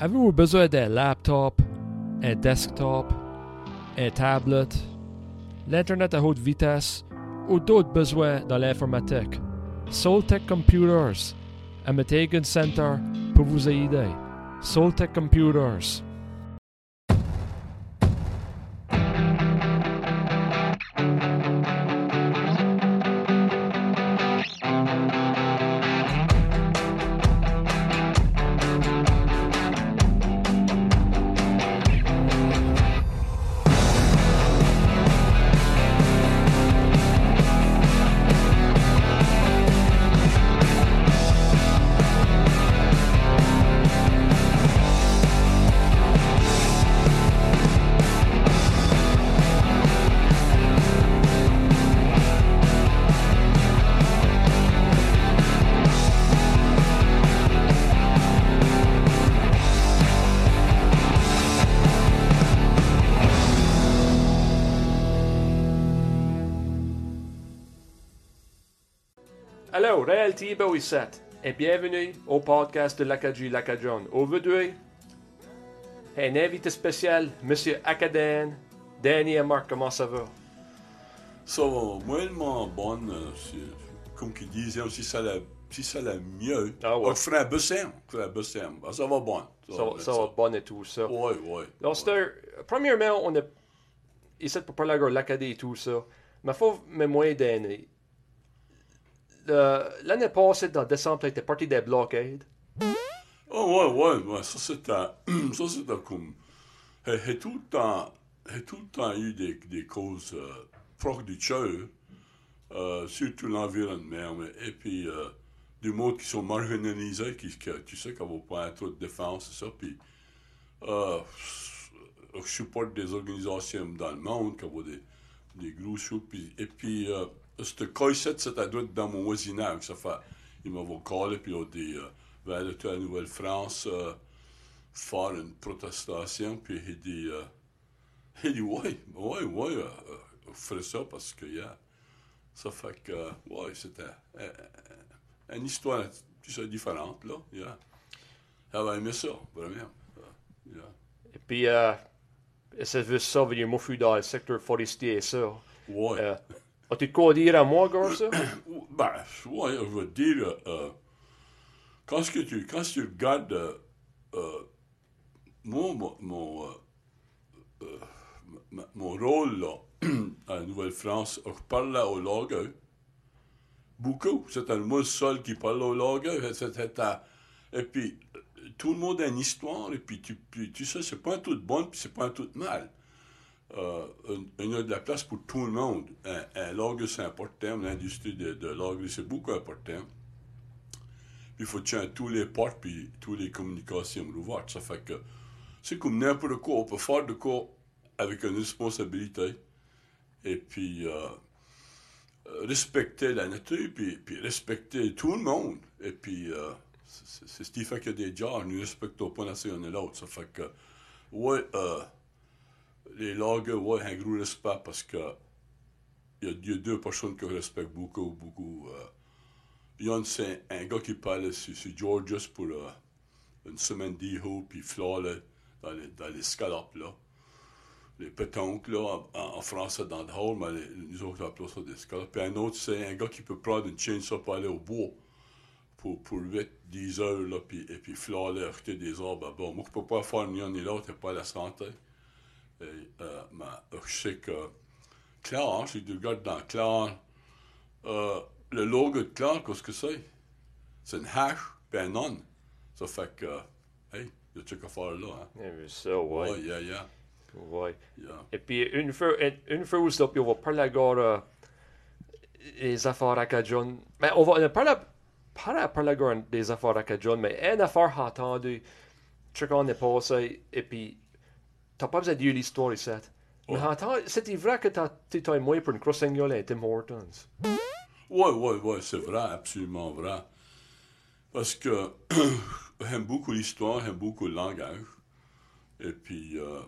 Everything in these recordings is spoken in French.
Avez-vous besoin d'un laptop, un desktop, un tablet, l'Internet à haute vitesse ou d'autres besoins dans l'informatique? Soltech Computers, à Metegan Center, pour vous aider. Soltech Computers. et bienvenue au podcast de l'Acadie Lacadion. Aujourd'hui, un invité spécial, Monsieur Acadien, Danny et Marc, comment ça va? Ça va vraiment bon. Euh, comme qu'ils disaient aussi, ça la, si ça la mieux. Ah ouais. Ah, frère Bessem, ah, ça va bon. Ça, ça, va, bon et tout ça. Oui, oui. Donc, ouais. premièrement, on est ici pour parler de l'Acadie et tout ça. Mais il faut mémoire d'année L'année passée, dans décembre, tu étais parti des blockades. Oh, ouais, ouais, ouais. Ça, c'était. Ça, c'était comme. A tout le temps. tout le temps eu des, des causes euh, proches du cœur, euh, surtout l'environnement. Et puis, euh, des mots qui sont marginalisés, qui, que, tu sais, qu'on va pas trop de défense, ça. Puis, euh, je supporte des organisations dans le monde, qui ont des, des gros et puis, euh, ce cas-ci, c'est à droite dans mon voisinage. Ça fait, il m'a calé, puis il a dit, euh, va aller à la Nouvelle-France euh, faire une protestation. Puis il dit, euh, il dit, ouais, ouais, ouais, ferait ça parce que, yeah. Ça fait que, ouais, c'était une histoire tu sais, différente, là, yeah. J'avais aimé ça, vraiment. yeah. Et puis, euh, ça veut sauver les moufus dans le secteur forestier ça. Ouais. Euh, As-tu de quoi dire à moi, gars, ça? Ben, je veux dire, euh, quand, que tu, tu regardes, euh, euh, mon, rôle là, à Nouvelle-France, je parle au lagueux. Beaucoup. C'était moi seul qui parle au. C'était à- Et puis, tout le monde a une histoire, et puis tu, tu sais, c'est pas un tout bon, puis c'est pas un tout mal euh, il y a de la place pour tout le monde. Un, un lager, c'est important. L'industrie de, de lager, c'est beaucoup important. Il faut tenir tous les portes, puis toutes les communications ouvertes. Ça fait que c'est comme n'importe quoi. On peut faire de quoi avec une responsabilité. Et puis euh, euh, respecter la nature, puis, puis respecter tout le monde. Et puis euh, c'est ce qui fait que des gens ne respectent pas l'un et l'autre. Ça fait que, ouais, les lagers, ouais, un gros respect parce que il y, a- il deux personnes que je respecte beaucoup, beaucoup. Euh, Yann, c'est un gars qui parle sur, sur Georgius pour euh, une semaine d'Iho, puis Flore, dans les, dans les scalopes, là. Les pétoncles, là, en, en français, dans le hall, mais les- nous autres, on appelle ça des scalopes. Puis un autre, c'est un gars qui peut prendre une chainsaw pour aller au bois pour, pour 8, 10 heures, là, puis, et puis acheter des arbres. Bon, moi, je peux pas faire ni un ni l'autre, il pas la santé. Euh, euh, je sais que Claire, si tu regardes dans Claire, euh, le logo de Claire, qu'est-ce que c'est? C'est une hache un non. Ça fait que, hey, il y a quelque chose à faire là. Hein? Eh, Ça, ouais. Ouais, yeah, yeah, ouais. yeah. Et puis, une fois, une fois où on va parler encore des affaires à Cajon. Mais on va on parler, parler encore des affaires à Cajon, mais une affaire attendue, on est passé, et puis, t'as pas besoin de dire l'histoire ici. Mais Ouais. attends, c'est vrai que un moyen pour une crossignole à Tim Hortons. Ouais, ouais, ouais, c'est vrai, absolument vrai. Parce que j'aime beaucoup l'histoire, j'aime beaucoup le langage. Et puis, euh,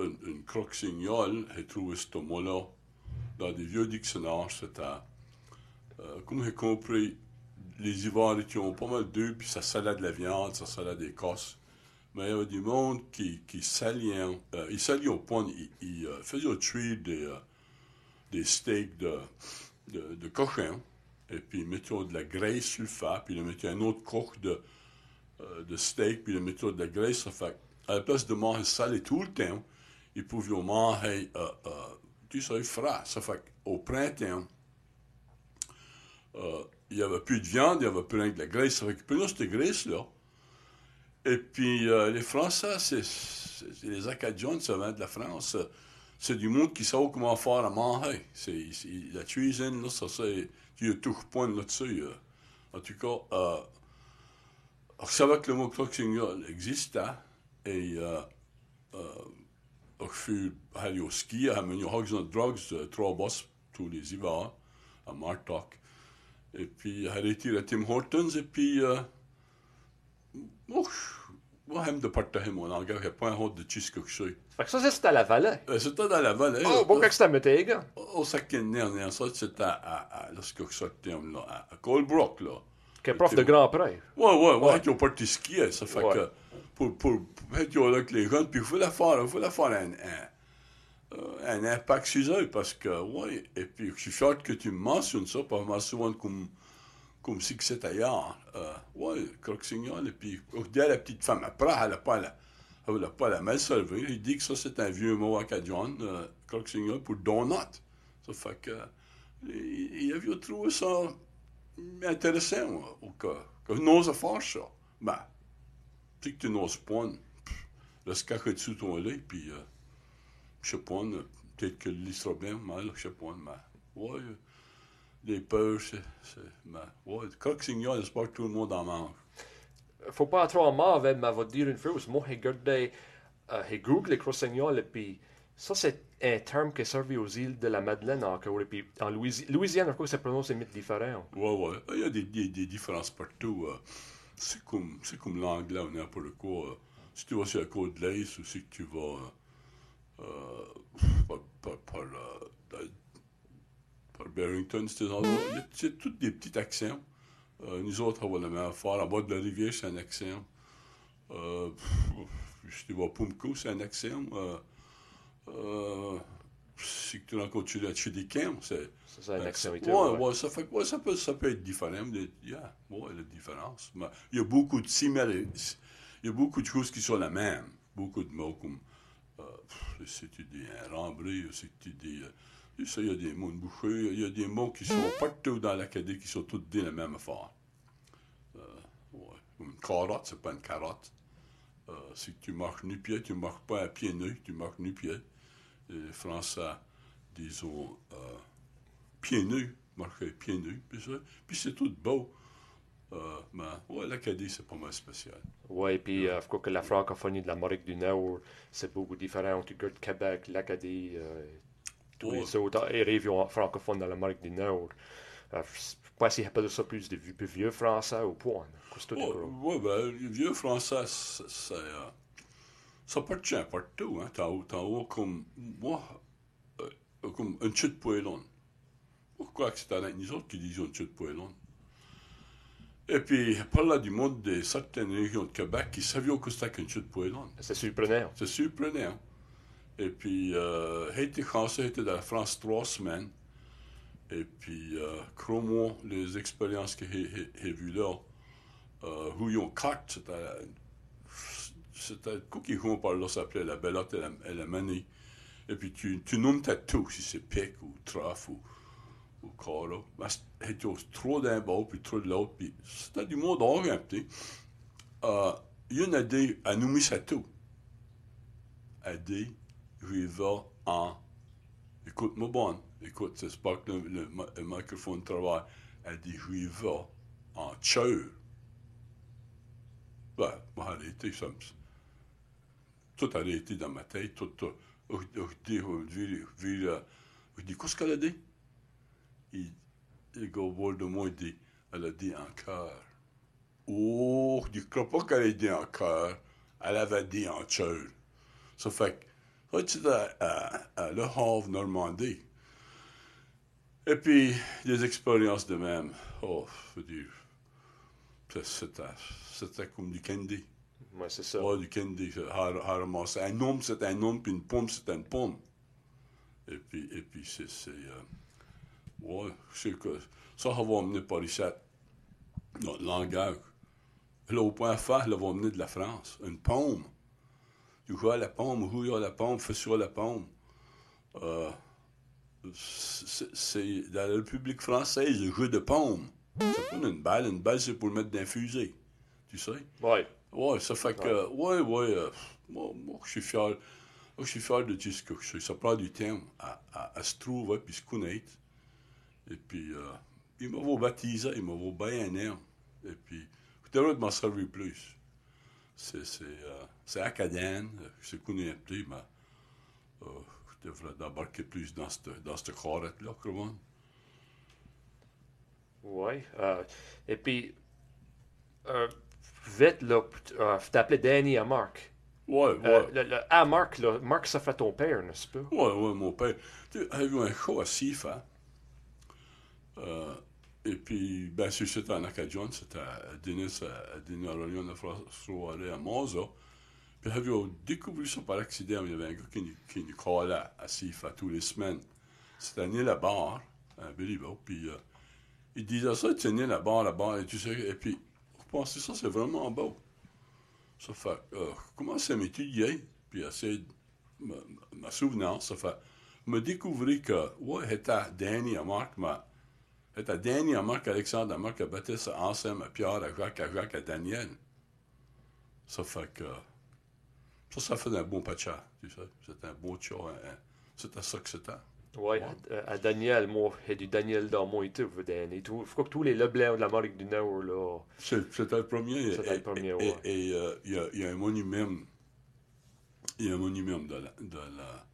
une, une croque-signole, j'ai trouvé ce mot-là dans des vieux dictionnaires. C'était, euh, comme j'ai compris, les hivers étaient pas mal d'eux, puis ça salade de la viande, ça salade des cosses. Mais il y avait du monde qui, qui s'alliait, euh, ils s'alliaient au point, ils, ils, euh, faisaient tuer des, euh, des steaks de, de, cochon, et puis ils mettaient de la graisse sur le feu, puis ils mettaient un autre coque de, de steak, puis ils mettaient de la graisse. Ça fait à la place de manger salé tout le temps, ils pouvaient manger du sais, frais. Ça fait au printemps, il n'y avait plus de viande, il n'y avait plus rien que de la graisse. Ça fait qu'ils prenaient cette graisse-là. Et puis, euh, les Français, c'est, les Acadiens, ça vient de la France. C'est du monde qui sait comment faire à manger. C'est, la cuisine, là, ça, c'est. Y touches point là-dessus. euh. En tout cas, euh, je savais que le mot croque-signal existait. Et euh, euh, je suis allé au ski, à Menu Hogs and Drugs, trois bosses tous les hivers, à Martok. Et puis, j'ai été à Tim Hortons, et puis. Moi, j'aime de partager mon langage, pas honte de cheesecake chez. Fait que ça, c'était à la vallée. Euh, C'était dans la vallée. Oh, bon, là, que c'était à Mettega. au cinquième dernier, ça, c'était à, à, à, lorsque je sortais, là, à, à Colebrook, là. Qui est prof de Grand Prix. Ouais, ouais, ouais, ils ont parti skier, ça fait que, pour, pour, être là avec les jeunes, puis il faut la faire, il faut la faire un, un, euh, un impact chez eux, parce que, ouais, et puis je suis fier que tu me mentionnes ça, pas mal souvent comme, comme si c'était ailleurs. Euh, ouais, croque-signal, et puis, à la petite femme, après, elle n'a pas la, elle n'a pas la mal servir, il dit que ça, c'est un vieux mot acadien, euh, croque-signal, pour donut. Ça fait que, il, avait trouvé ça intéressant, ou que, que n'ose faire ça. Ben, tu que tu n'oses pas, laisse cacher dessus ton lit, puis, euh, je sais pas, peut-être que le sera bien, mais là, je sais pas, mais, ouais, les peurs, c'est, mais, ouais, croque-signal, j'espère que tout le monde en mange. Faut pas trop en mauvais, mais va dire une chose. Moi, j'ai regardé, euh, j'ai googlé Crossignol, et puis ça, c'est un terme qui est servi aux îles de la Madeleine encore. Et puis en Louisi- Louisiane, encore, ça prononce des mythes différents. Ouais, ouais, il y a des, des, des différences partout. euh, c'est comme, c'est comme l'anglais ou n'importe quoi. euh, si tu vas sur la côte de l'Est ou si tu vas euh, euh, par, par, par, euh, par Barrington, ces endroits, il y a- c'est tous des petits accents. Euh, nous autres, on va la même affaire. En bas de la rivière, c'est un accent. Euh, vas à Pumco, c'est un accent. Euh, euh, si tu rencontres la Chidicam, c'est Ça, c'est un ben, et tout, ouais, ça, fait, ouais, ça, peut, ça peut être différent. Mais, yeah, ouais, la différence. Mais il y a beaucoup de similarités. Il y a beaucoup de choses qui sont la même. Beaucoup de mots comme. Euh, si tu dis un rembré, si tu dis. Il y a des mots de il y a des mots qui sont partout dans l'académie qui sont tous dit la même affaire. Euh, Une carotte, c'est pas une carotte. Euh, si tu marches nu-pied, tu marches pas à pied nu, tu marches nu-pied. Les Français, disons, euh, pieds nus, marcher pieds nus, puis, c'est tout beau. Euh, mais ouais, l'Acadie, c'est pas mal spécial. Ouais, et puis euh, je que la francophonie de l'Amérique du Nord, c'est beaucoup différent. Tu regardes Québec, l'Acadie, euh, tous les autres régions francophones dans l'Amérique du Nord. Je sais pas s'ils appellent ça plus des vieux, vieux français ou gros. ouais, ben, le vieux français, c'est, euh, ça appartient partout. Hein. T'en haut comme, moi, euh, comme un chute poêlon. Pourquoi que c'est avec nous autres qui disons un chute poêlon? Et puis, par là du monde de certaines régions de Québec qui savaient que c'était qu'un chute poêlon. C'est surprenant. C'est surprenant. Et puis, euh, français, j'ai été dans la France trois semaines. Et puis, euh, crois-moi, les expériences que j'ai- vues là, euh, Rouillon 4, c'était. Qui jouait par là s'appelait la Bellotte et la, et la Manie. Et puis, tu, nommes ta tout, si c'est pic ou truffe ou, ou carreau. Mais c'était trop d'un bord, puis trop de l'autre. Puis, c'était du monde orienté. Euh, il y en a des à mis à tout a dit, vais en... Écoute-moi bon, écoute, c'est pas que le, le le microphone travaille. Elle dit, vais en cheur. Ben, moi, arrêté, ça me... Tout a arrêté dans ma tête, tout... tout je dis, euh, qu'est-ce qu'elle a dit? Il, il go de moi, il dit, elle a dit en cœur. Oh, je ne crois pas qu'elle ait dit en cœur. Elle avait dit en cheur. Ça fait que, ça, c'était à, à, à Le Havre, Normandie. Et puis, des expériences de même. Oh, je veux dire, c'est- c'était, comme du candy. Ouais, c'est ça. Du har ramassé. Un homme, c'est un homme, puis une pomme, c'est une pomme. Et puis, et puis c'est. c'est euh, ouais, je sais que ça, ça va amener par ici notre langage. Là, au point faire, là, va amener de la France. Une pomme. Tu joues à la pomme, où à la pomme, fais sur la pomme. Euh, c'est dans la République française, le jeu de pomme. C'est pas une balle. Une balle, c'est pour le mettre dans un fusil. Tu sais? Ouais. Ouais, ça fait que. Ouais, ouais. euh, moi, moi, je suis fier. je suis fier de dire ce que je suis. Ça prend du temps à, à, à se trouver puis se connaître. Et puis, euh, il m'a vaut baptiser, il m'a vaut bien un. Et puis, je devrais m'en servir plus. C'est, c'est, euh, c'est acadien, je connais un petit, mais euh, je devrais embarquer plus dans cette, dans carrette-là, comment? Ouais. euh, et puis, euh, vite, là, euh, tu t'appelais Danny à Marc. Ouais, ouais. Euh, le, le- à Marc, là, Marc, ça fait ton père, n'est-ce pas? Ouais, ouais, mon père. Tu avait eu un show à Sifa. Euh, et puis, bien sûr, c'était en Acadion, c'était à Denis, à, à Denis Aurélien, la soirée à Moza. Puis, avait découvert ça par accident. Il y avait un gars qui, nous- qui nous à tous les semaines. C'était né la barre, Bow. Puis, euh, il disait ça, tu né la barre, la barre, et tu sais. Et puis, je pensais ça, c'est vraiment beau. Ça fait, euh, commence à m'étudier, puis à essayer me, me souvenir, ça fait, me découvrir que, ouais, c'était Danny à Marc, mais, c'était Danny à Marc, Alexandre à Marc, à Baptiste, à Anselme, à Pierre, à Jacques, à Jacques, à Daniel. Ça fait que, ça, ça fait un bon patcha, tu sais. C'était un beau chat, hein, hein. c'était ça que c'était. Ouais, à, à Daniel, moi, il y a du Daniel dans moi et tout, je crois que tous les Leblanc de l'Amérique du Nord, là. C'est- C'était le premier. C'était et- le premier, et- ouais. Et et, euh, il y, a, un monument. Il y a un monument de la, de la,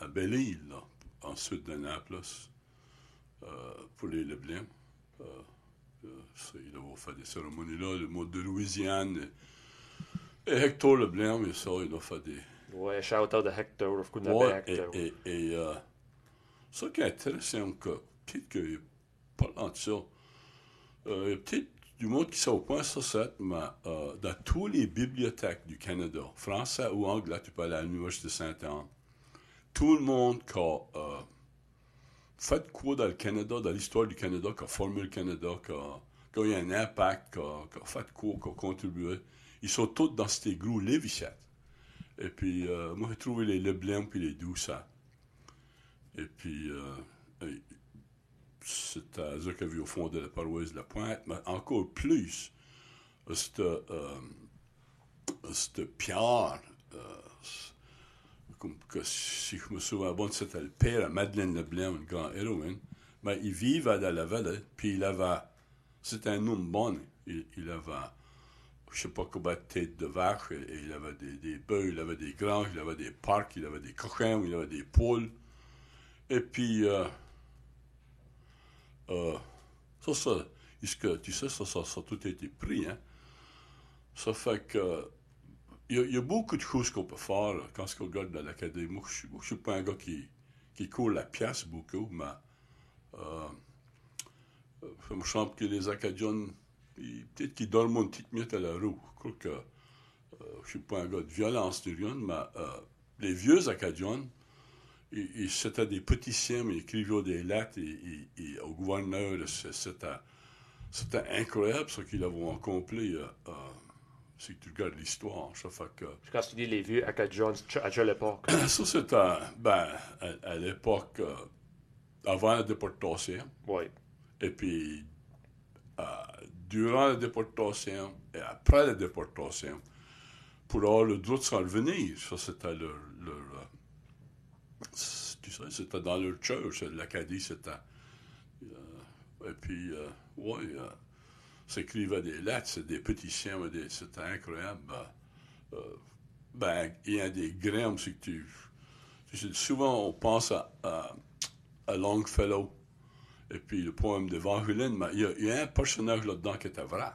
à- Belle-Île, là, en sud de Naples, euh, pour les Leblanc. Euh, euh, ça, il a fait des cérémonies là, le mot de Louisiane. Et, et Hector Leblanc, mais ça, il a fait des. Ouais, shout-out à Hector, of course, Ouais, et, Hector. et, et euh, ça qui est intéressant, que, peut-être que, parlant de ça, euh, il y a peut-être du monde qui sait au point ça, c'est, mais euh, dans toutes les bibliothèques du Canada, français ou anglais, tu peux aller à l'Université de Sainte-Anne, tout le monde qui a euh, fait quoi dans le Canada, dans l'histoire du Canada, qui a formé le Canada, qui a, qui a eu un impact, qui a, qui a fait quoi, qui a contribué, ils sont tous dans ces gros Lévichette. Et puis, euh, moi, j'ai trouvé les Leblanc puis les Doucet. Et puis, euh, c'était ça y avait au fond de la paroisse de la Pointe. Mais encore plus, c'était euh, c'était Pierre. euh, comme que, si je me souviens bien, c'était le père Madeleine Leblanc, une grande héroïne. Mais il vivait dans la vallée, puis il avait. C'était un homme bon. Il, il avait je sais pas combien de têtes de vache, et, il avait des, bœufs, il avait des granges, il avait des parcs, il avait des cochons, il avait des poules. Et puis, euh, euh, ça, ça, tu sais, ça, ça, ça a tout été pris, hein? Ça fait que, il y, a- beaucoup de choses qu'on peut faire quand on regarde dans l'académie. Moi, je ne suis pas un gars qui, qui court la pièce beaucoup, mais euh, euh, ça me semble que les Acadiens, peut-être qu'ils dorment une petite miette à la roue. Je crois que euh, je ne suis pas un gars de violence ni rien, mais euh, les vieux Acadiens, c'était des petits mais ils écrivaient des lettres et, et- et au gouverneur. C'était, incroyable ce qu'ils avaient accompli. euh, euh, si tu regardes l'histoire, ça fait que... Quand tu dis les vieux Acadians, à quelle époque? Ça, c'était, ben, à, à l'époque, euh, avant la déportation, Ouais. et puis euh, durant la déportation et après la déportation, pour avoir le droit de s'en revenir, ça, c'était leur... euh, tu sais, c'était dans leur church, l'Acadie, c'était... euh, et puis, euh, ouais, euh, s'écrivait des lettres, c'est des pétitions, c'était incroyable. ben, euh, ben, il y a des grains, c'est que tu, souvent on pense à, à Longfellow et puis le poème d'Évangeline, mais il y, a, il y a un personnage là-dedans qui était vrai.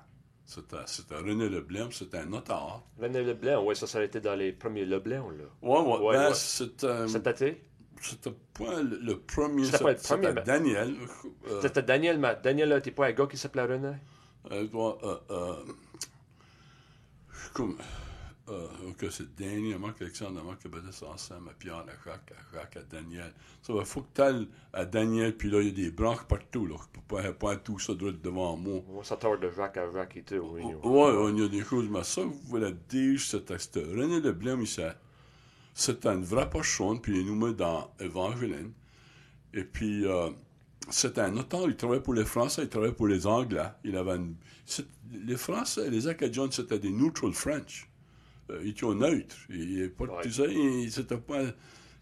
C'était, c'était René Leblanc, c'était un notaire. René Leblanc, ouais, ça, ça a été dans les premiers Leblanc, là. Ouais, ouais, Ouais, ben, ouais. c'était, c'était pas le, le premier, C'était pas le c'était premier, mais- Daniel. euh, C'était Daniel, mais Daniel, t'es pas un gars qui s'appelait René? Euh, euh, euh, comme, euh, que c'est Daniel, Marc Alexandre, battait ça ensemble, à Pierre, à Jacques, à Jacques, à Daniel. Ça va, faut que t'ailles à Daniel, puis là, il y a des branches partout, là. Pour pas, pas tout ça droit devant moi. Ça tord de Jacques à Jacques et tout. Oui, Ouais, il y a des choses, mais ça, vous voulez dire, c'était c'était René Leblanc, il c'était une vraie pochonne, puis il nous met dans Evangeline. Et puis, euh, c'était un notaire, il travaillait pour les Français, il travaillait pour les Anglais. Il avait une- c'est- les Français, les Acadiens, c'était des neutral French. Euh, ils étaient neutres. Ils, ils- ils, c'était pas,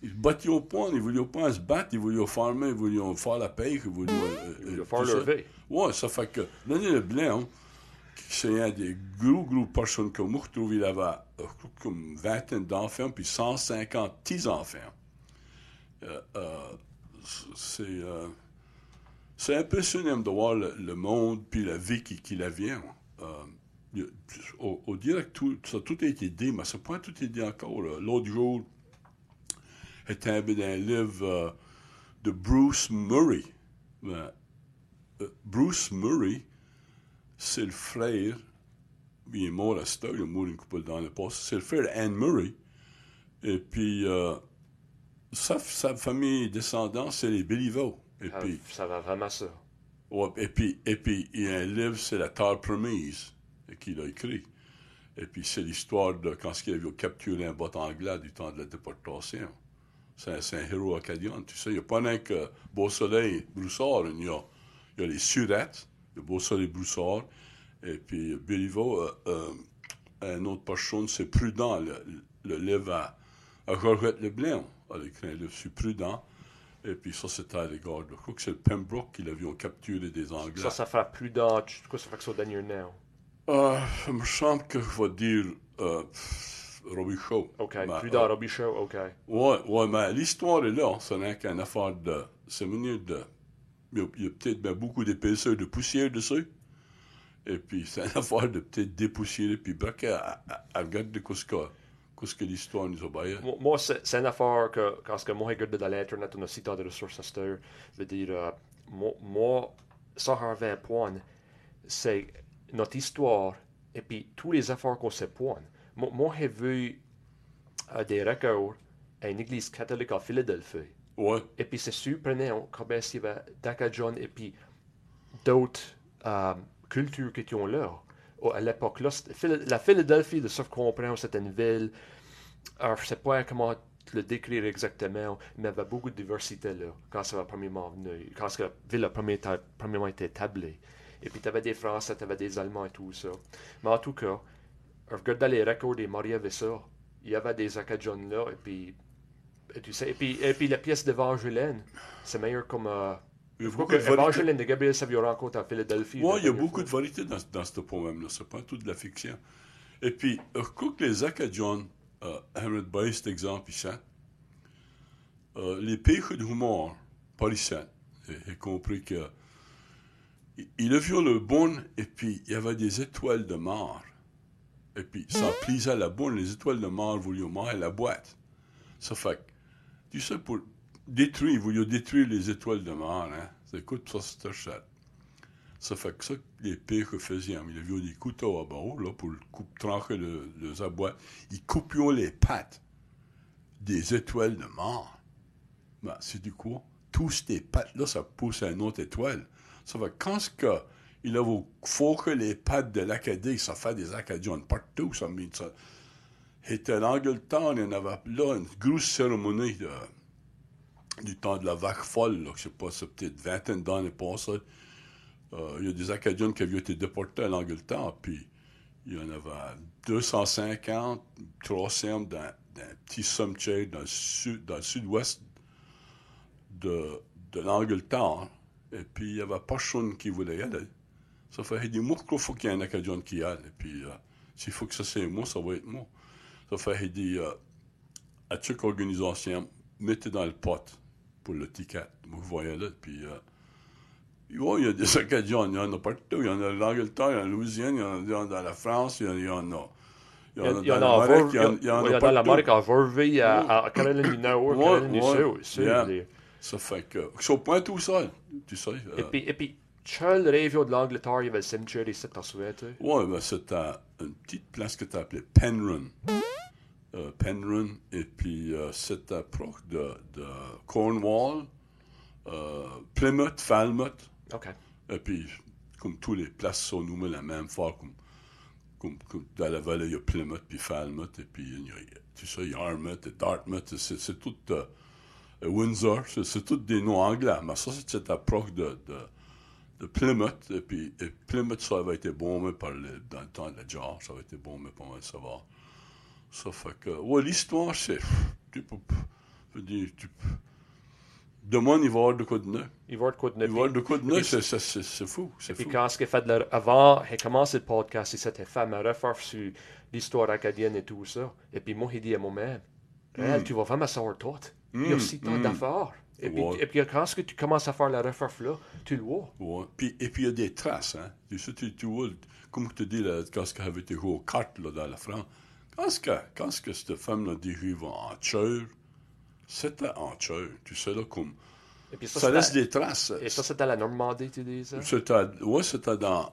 ils se battaient au point, ils voulaient pas se battre, ils voulaient farmer, ils voulaient faire la paix, ils voulaient... euh, Il euh, va faire leur vie. Ouais, ça fait que René Leblanc, hein, c'est un des gros, gros personnes que moi, je trouve, il avait euh, comme une vingtaine d'enfants, puis 150 petits-enfants. Euh, euh, c'est, euh, c'est impressionnant de voir le, le monde, puis la vie qui, qui la vient. Au, au direct, tout, ça tout a été dit, mais ça n'a pas tout été dit encore. L'autre jour, est tombé dans un livre euh, de Bruce Murray. Ben, euh, Bruce Murray, c'est le frère, il est mort à cette heure, il est mort une couple dans le passé, c'est le frère d'Anne Murray. Et puis, euh, sa, sa famille descendante, c'est les Béliveau. Et Ah, puis, Ça va vraiment ça. Ouais, et puis, et puis, il y a un livre, c'est La Terre Promise, qu'il a écrit. Et puis, c'est l'histoire de quand il avait capturé un bot anglais du temps de la déportation. C'est un, héros acadien, tu sais. Il n'y a pas rien que Beau-Soleil, Broussard. Il y a, les Surettes, le Beau-Soleil, Broussard. Et puis, Béliveau, euh, euh, un autre personne, c'est Prudent, le, le livre à, à Georgette Leblanc. Écrit un livre sur Prudent. Et puis ça, c'était à l'égard de... Je crois que c'est le Pembroke qui l'avait capturé des Anglais. Ça, ça fera plus dans. Quoi, ça fait que ça dernier now? Euh, il me semble que je vais dire euh, Shaw. OK. Mais, plus dans Show, OK. Ouais, ouais, mais l'histoire est là. Ce n'est qu'une affaire de... C'est venu de... Il y a, peut-être ben, beaucoup d'épaisseur de poussière dessus. Et puis, c'est une affaire de peut-être dépoussiérer, puis braquer à, à, à regarder ce que, ce que l'histoire nous a baillé. Moi- c'est une affaire que, quand que moi, je regarde dans l'Internet, on a site de ressources à cette heure, veut dire, euh, moi, ça un point, c'est notre histoire et puis tous les affaires qu'on se point. Moi, moi j'ai vu euh, des records à une église catholique à Philadelphie. Ouais, Et puis c'est surprenant comment il y avait John et puis d'autres euh, cultures qui étaient là. Oh, À l'époque, là, la Philadelphie, de je comprends, c'était une ville. Alors, je ne sais pas comment le décrire exactement, mais il y avait beaucoup de diversité là, quand ça a premièrement venu, quand la ville a premièrement été établie. Et puis, tu avais des Français, tu avais des Allemands et tout ça. Mais en tout cas, je regardais les records des Maria ça. Il y avait des Acadiens là, et puis et tu sais, et puis, et puis la pièce d'Evangeline, c'est meilleur comme. Euh, Il y a beaucoup de de Gabriel Savio rencontre à Philadelphie. La il y a beaucoup de fois. variétés dans, dans ce poème-là. C'est pas tout de la fiction. Et puis, que les Acadiens, euh, Hamlet Bay, cet exemple ici, euh, les péchés d'humour, par ici, j'ai compris que il- a vu le bon, et puis il y avait des étoiles de mort. Et puis, ça plaisait la bonne, les étoiles de mort voulaient manger la boîte. Ça fait que, tu sais, pour détruire, ils voulaient détruire les étoiles de mort, hein. Ça coûte ça, cher. Ça fait que ça les pires que faisaient, il avait des couteaux à bord, là, pour le trancher le, les abois. Ils coupions les pattes des étoiles de mort. Ben, c'est du quoi? Tous ces pattes-là, ça pousse à une autre étoile. Ça que quand ce que il avait forqué les pattes de l'Acadie, ça fait des Acadiens partout, ça met ça. Et en Angleterre, il y en avait là une grosse cérémonie de, du temps de la vague folle, là, je sais pas, c'est peut-être vingtaine d'années passées. Euh, il y a des Acadiens qui avaient été déportés en Angleterre, puis il y en avait 250, 300 dans, dans un petit cimetière dans le, sud-ouest de, de l'Angleterre. Et puis, il n'y avait personne qui voulait y aller. Ça fait mots qu'il faut qu'il y ait un Acadien qui y aille. Et puis, euh, s'il faut que ça c'est moi, ça va être moi. Ça fait dit euh, à chaque organisation, mettez dans le pot pour le ticket. Vous voyez là, puis... Euh, il y a des Acadiens, il y en a partout. Il y en a en Angleterre, il y en a en Louisiane, il y en a, il y en a dans la France, il y en a. Il y en a, Il y en dans il à il il il dans à Caroline du Nord, Ouais, Caroline du Sud. Ça fait que. Ils sont pas tout seuls, tu sais. euh, Et puis, et puis, Charles Révio de l'Angleterre, il y avait le cimetière ici, tu sais? Ouais, ben c'était. une petite place que tu appelais Penryn. Euh, Penryn, et puis euh, c'était proche de, de Cornwall, euh, Plymouth, Falmouth, OK. et puis comme tous les places sont nommées la même fois, comme, comme, comme dans la vallée, il y a Plymouth, puis Falmouth, et puis il y a, tu sais, Yarmouth et Dartmouth, c'est, tout, euh, Windsor, c'est, tout des noms anglais, mais ça, c'est cette approche de, de, de Plymouth, et puis et Plymouth, ça avait été bombé par le, dans le temps de la Jar, ça avait été bombé pas mal, ça va. Ça fait que, ouais, l'histoire, c'est, tu peux, tu peux, demain, il va y avoir de quoi de neuf. Il va y avoir de quoi de Il va y neuf. avoir de quoi de neuf, c'est, c'est, c'est, c'est fou, c'est Puis fou. quand ce qu'il fait de leur- avant, il a commencé le podcast, il s'était fait me refaire sur l'histoire acadienne et tout ça. Et puis moi, il dit à moi-même, Hey, tu vas vraiment savoir tout. Il y a Mm, si tant mm. d'affaires. Et puis, Ouais. et puis quand ce que tu commences à faire la refaire là, tu le vois. Ouais. Puis, et puis, il y a des traces, hein. Tu sais, tu, tu vois, comme je te dis, là, quand elle avait été jouée aux cartes, là, dans la France, quand ce que, quand ce que cette femme-là dérive en Cheur, c'était en Cheur. Tu sais, là, comme, Et puis ça, ça, laisse des traces. Et ça, c'était à la Normandie, tu dis ça? C'était, ouais, c'était dans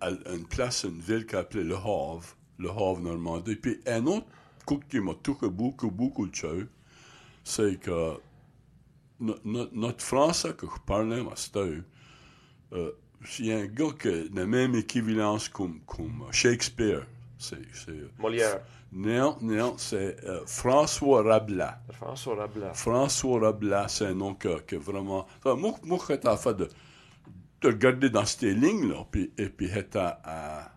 à une place, une ville qu'on appelait Le Havre, Le Havre, Normandie. Puis, un autre coup qui m'a touché beaucoup, beaucoup de Cheur, c'est que no- no- notre français que je parlais. Euh, a un gars qui a la même équivalence comme, comme Shakespeare. C'est, c'est, Molière. non, non, c'est euh, François Rabelais. François Rabelais. François Rabelais, c'est un nom que, que vraiment... Moi, moi, j'étais en fait de, de regarder dans ces lignes-là, puis, et puis j'étais à,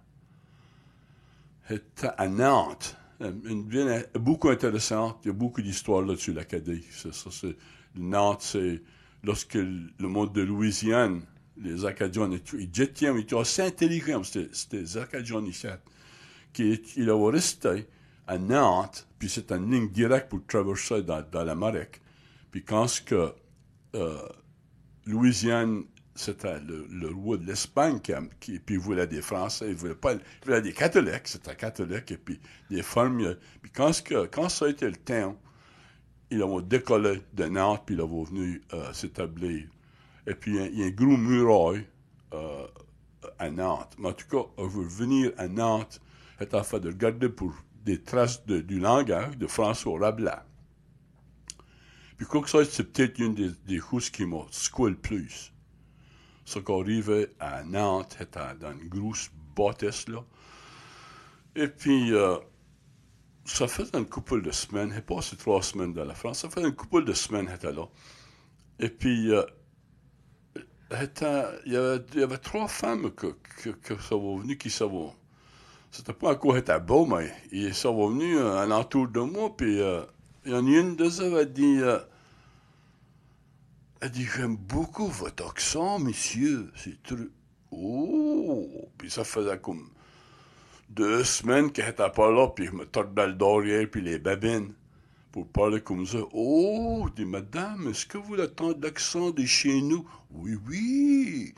j'étais à Nantes. Une ville beaucoup intéressante. Il y a beaucoup d'histoires là-dessus, l'Acadie. Nantes, c'est... Lorsque le monde de Louisiane, les Acadiens, ils étaient- ils ils intelligents, c'était des Acadiens ici, qui il avait resté à Nantes, puis c'est une ligne directe pour traverser dans, dans la Marek. Puis quand ce que euh, Louisiane, c'était le, roi de l'Espagne qui, puis voulait des Français, il voulait pas, il voulait des catholiques, c'était catholique, et puis des fermiers. Puis quand, que, quand ça a été le temps, ils ont décollé de Nantes, puis ils ont venu euh, s'établir. Et puis il y a- un gros muraille euh, à Nantes. Mais en tout cas, on veut venir à Nantes, c'est fait de regarder pour des traces de- du langage de François Rabelais. Puis quoi que ça, c'est peut-être une des, des choses qui m'a secoué le plus. Ce qu'on arrivait à Nantes, dans une grosse bâtisse, là. Et puis, euh, ça faisait une couple de semaines, j'ai passé trois semaines dans la France, ça faisait une couple de semaines, j'étais là. Et puis, euh, il y, avait, trois femmes que, que, que ça va venu qui ça va. C'était pas encore était beau, mais ils sont venus euh, alentour de moi, puis il y en a une de eux a dit, elle dit, j'aime beaucoup votre accent, monsieur, c'est trop... Oh! Puis ça faisait comme deux semaines qu'elle était pas là, puis je me tordais le derrière, puis les babines, pour parler comme ça. Oh! Dis, madame, est-ce que vous attendez l'accent de chez nous? Oui, oui!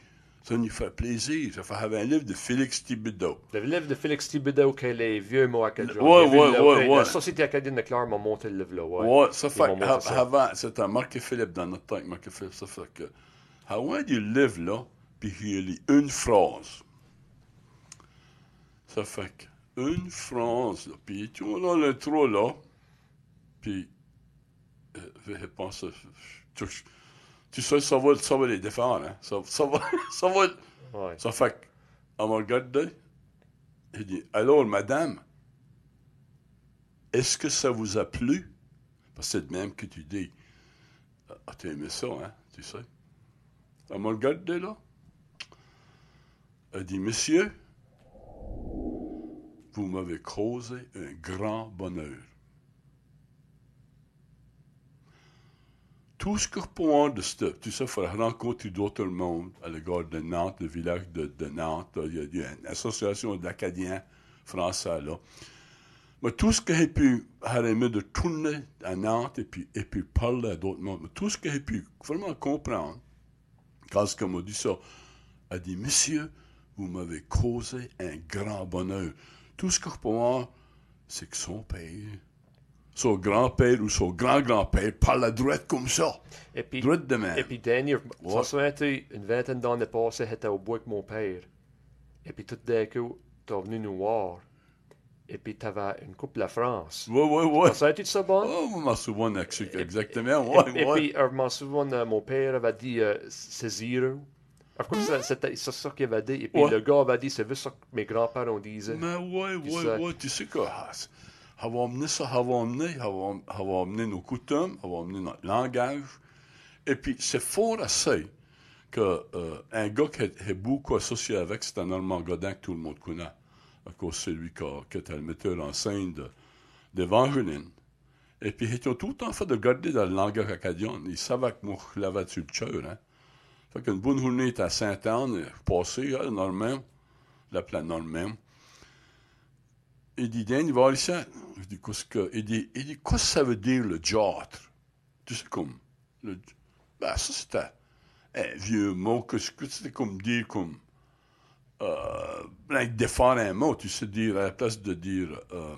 Ça nous fait plaisir. Ça fait avait un livre de Félix Thibodeau. Le livre de Félix Thibodeau, que les vieux mots acadiens. Ouais, Les vieux- ouais, la- ouais, La ouais. Société acadienne de Clare m'a monté le livre là, ouais. Ouais, ça fait avant, c'était Marc Philippe dans notre temps Marc Philippe, ça fait que, avant du livre là, puis il lit une phrase. Ça fait que, une phrase, là, puis tu vois là, l'intro là, puis, euh, je pense, tu, sais, ça va, ça va les défendre, hein, ça, ça va, ça va, Ouais. ça fait elle m'a regardé, il dit, alors, madame, est-ce que ça vous a plu? Parce que c'est de même que tu dis, ah, t'as aimé ça, hein, tu sais. Elle m'a regardé, là. Elle dit, monsieur, vous m'avez causé un grand bonheur. Tout ce que je pense de ce, tu sais, il faut rencontrer d'autres mondes à l'égard de Nantes, le village de, Nantes. Il y, a, a une association d'Acadiens français là. Mais tout ce que j'ai pu aimé de tourner à Nantes et puis, et puis parler à d'autres mondes, tout ce que j'ai pu vraiment comprendre, quand ce m'a dit ça, elle dit, Monsieur, vous m'avez causé un grand bonheur. Tout ce que je peux voir, c'est que son père, son grand-père ou son grand-grand-père parle à droite comme ça. Et puis, Droite de même. et puis Daniel, Ouais. ça été une vingtaine d'années passées, j'étais au bois avec mon père. Et puis tout d'un coup, t'es venu nous voir. Et puis, tu avais une Coupe la France. Ouais, ouais, ouais. Ça a été ça bon? Oh, je m'en souviens ex- exactement. Et, Ouais, et puis, euh, je m'en souviens, euh, mon père avait dit euh, c'est zéro. Comme ça, c'était c'est ça qu'il avait dit. Et puis, Ouais. le gars avait dit c'est ça que mes grands-parents disaient. Mais ouais, ouais, ouais. Tu sais que va amener ça, elle va amener nos coutumes, va amener notre langage. Et puis, c'est fort assez que euh, gars qui est, est beaucoup associé avec, c'est un Normand Godin que tout le monde connaît. À cause c'est lui qui, qui était le metteur en scène d'Evangeline. Et puis, ils ont tout le temps fait de garder dans le langage acadien. Ils savaient que moi, je l'avais sur le cœur. Hein. Fait qu'une bonne journée était à Sainte-Anne, passé, hein, Normand, la plaine Normand. Il dit, Dan, il va aller ici. Je dis, qu'est-ce que, ça veut dire le diatre? Tu sais, comme, le, ben, ça, c'était un vieux mot que, que c'était comme dire, comme, euh, défendre un mot, tu sais, dire, à la place de dire, euh,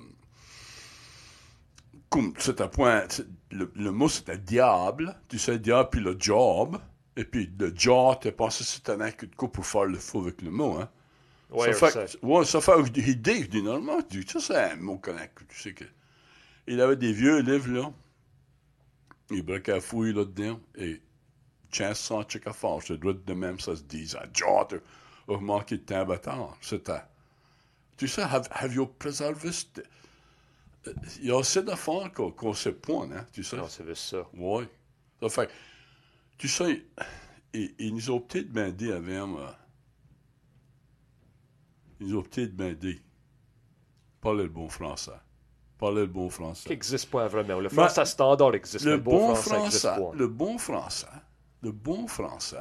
comme, c'est un point, c'est- le, le mot c'était diable, tu sais, diable, puis le job, et puis le job, tu penses que c'était un de coup pour faire le faux avec le mot, hein? Ouais, ça, ça- fait, ouais, ça fait une idée. Je dis, normalement, je dis, ça, c'est un mot connect. Tu sais que. Il avait des vieux livres, là. Il braquait à fouille là-dedans. Et, chance sans check à fort. Je dois de même, ça se dit. À Jotter, a manqué de temps bâtard. C'était. Tu sais, have, have you préservé. cette- euh, Il y a assez d'affaires qu'on qu'on sait point, hein. Tu sais. C'est juste ça. Oui. Ça fait, tu sais, ils, ils nous ont peut-être bien dit avec, euh, ils ont peut-être bien dit, parlez le bon français. Parlez le bon Qui français. n'existe pas vraiment. Le français standard existe. Le Le bon bon français français, pas. le bon français, le bon français,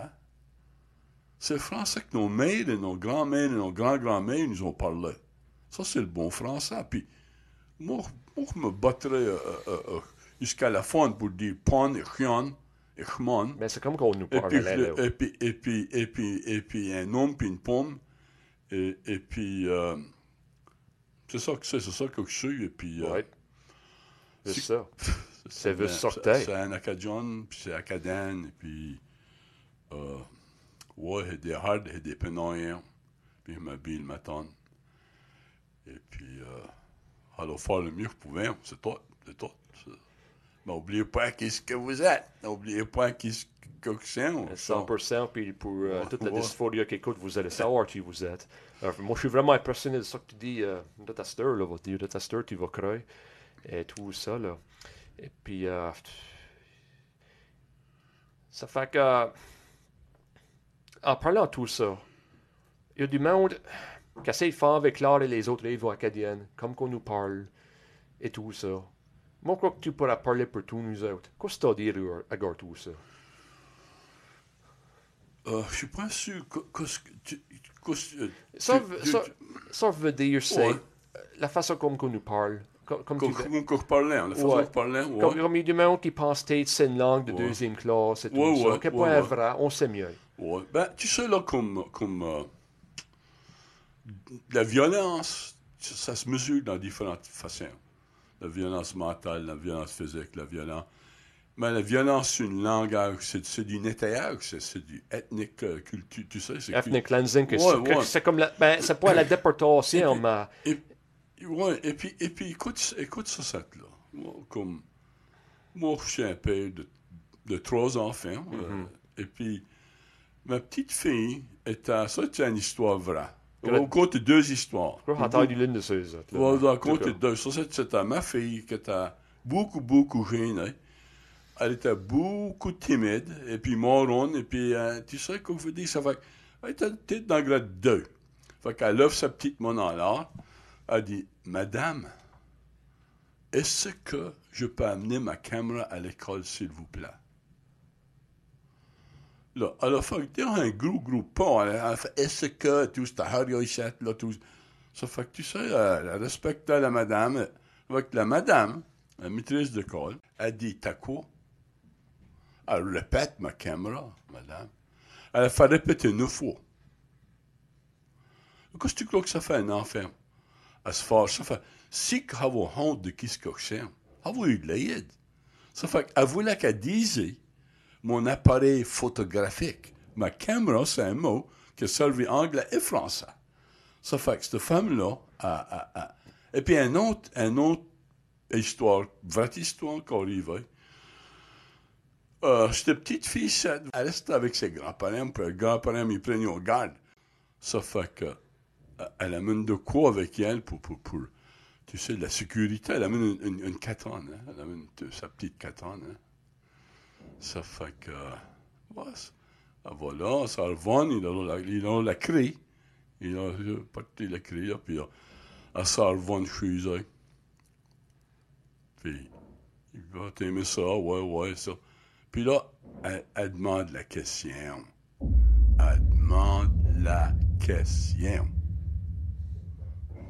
c'est le français que nos mères et nos grands-mères et nos grands-grands-mères nous ont parlé. Ça, c'est le bon français. Puis, moi, moi je me battrais euh, euh, euh, jusqu'à la fin pour dire pan et chian et chman. Mais c'est comme qu'on nous Et parle puis, là. et puis, et puis, et puis, et puis, un homme, puis une pomme. Et, et puis, euh, c'est ça que c'est, c'est ça que je suis. Et puis, euh, Ouais. C'est c'est- ça. C'est juste sortir. C'est un acadien, puis c'est acadien, et puis, euh, ouais, a des hard, il y a des pénoyens, puis il m'habille le matin. Et puis, euh, alors faire le mieux que je pouvais, c'est tout, c'est tout. C'est- N'oubliez pas qui ce que vous êtes. N'oubliez pas qui ce que c'est. 100%, puis pour euh, toute la dysphorie qui écoute, vous allez savoir qui vous êtes. Alors, moi, je suis vraiment impressionné de ce que tu dis euh, de ta sœur, là, de ta tu vas crever, et tout ça, là. Et puis, euh, ça fait que, euh, en parlant de tout ça, il y a du monde qui essaie de faire avec l'art et les autres livres acadiennes, comme qu'on nous parle, et tout ça. Moi, je crois que tu pourras parler pour tous nous autres. Qu'est-ce que tu as à dire à tout ça? Euh, je suis pas sûr que, que, tu, Ça, ça, veut dire, c'est Ouais. la façon comme qu'on nous parle. Comme, comme, tu Comme comme la façon Ouais. parlait, ouais. comme, comme il y a du monde qui pense que c'est une langue de deuxième classe et tout ça. ouais, pas vrai, on sait mieux. Ouais. Ben, tu sais, là, comme, comme euh, la violence, ça se mesure dans différentes façons. La violence mentale, la violence physique, la violence. Mais la violence, c'est une langage, c'est, c'est du nettoyage, c'est, c'est du ethnique euh, culture, tu sais. C'est Ethnic cleansing, Ouais, c'est- ouais. comme la, ben, c'est pas la déportation, mais Et, ouais, et puis, et puis écoute, écoute ça, ça là. Moi, comme, moi, je suis un père de, de trois enfants. euh, et puis, ma petite fille était, ça, c'est une histoire vraie. On raconter deux histoires. je l'une de ces autres. On deux. Ça, c'était ma fille qui était beaucoup, beaucoup gênée. Elle était beaucoup timide, et puis moronne, et puis, euh, tu sais, comme je dis, ça fait elle était peut-être dans le grade 2. Fait qu'elle lève sa petite main en l'air, elle dit, Madame, est-ce que je peux amener ma caméra à l'école, s'il vous plaît? Là, elle a fait dire un gros, gros pas. Elle a fait, est-ce que, tout, c'était Harry Hachette, là, tout. Ça fait que, tu sais, elle, elle respectait la madame. Avec la madame, la maîtrise d'école, elle dit, t'as quoi? Elle répète ma caméra, madame. Elle a fait répéter neuf fois. Qu'est-ce que tu crois que ça fait un enfant? Elle se fâche. Ça fait, si qu'elle a honte de qui que c'est, elle a eu de l'aide. Ça fait qu'elle voulait qu'elle dise mon appareil photographique. Ma caméra, c'est un mot qui a servi anglais et français. Ça fait que cette femme-là, Et puis un autre, un autre histoire, vraie histoire qui arrivait. Euh, cette petite fille, elle restait avec ses grands-parents, puis les grands-parents ils prenaient en garde. Ça fait que euh, elle amène de quoi avec elle pour, pour, pour tu sais, la sécurité. Elle amène une, une, une katane, hein. Elle amène sa petite katane, hein. Ça fait que, ouais, ah, voilà, ça revient, il a la, il a la clé. Il a parti la là, puis elle s'en revient chez eux. Puis, il va t'aimer ça, ouais, ouais, ça. Puis là, elle, elle demande la question. Elle demande la question.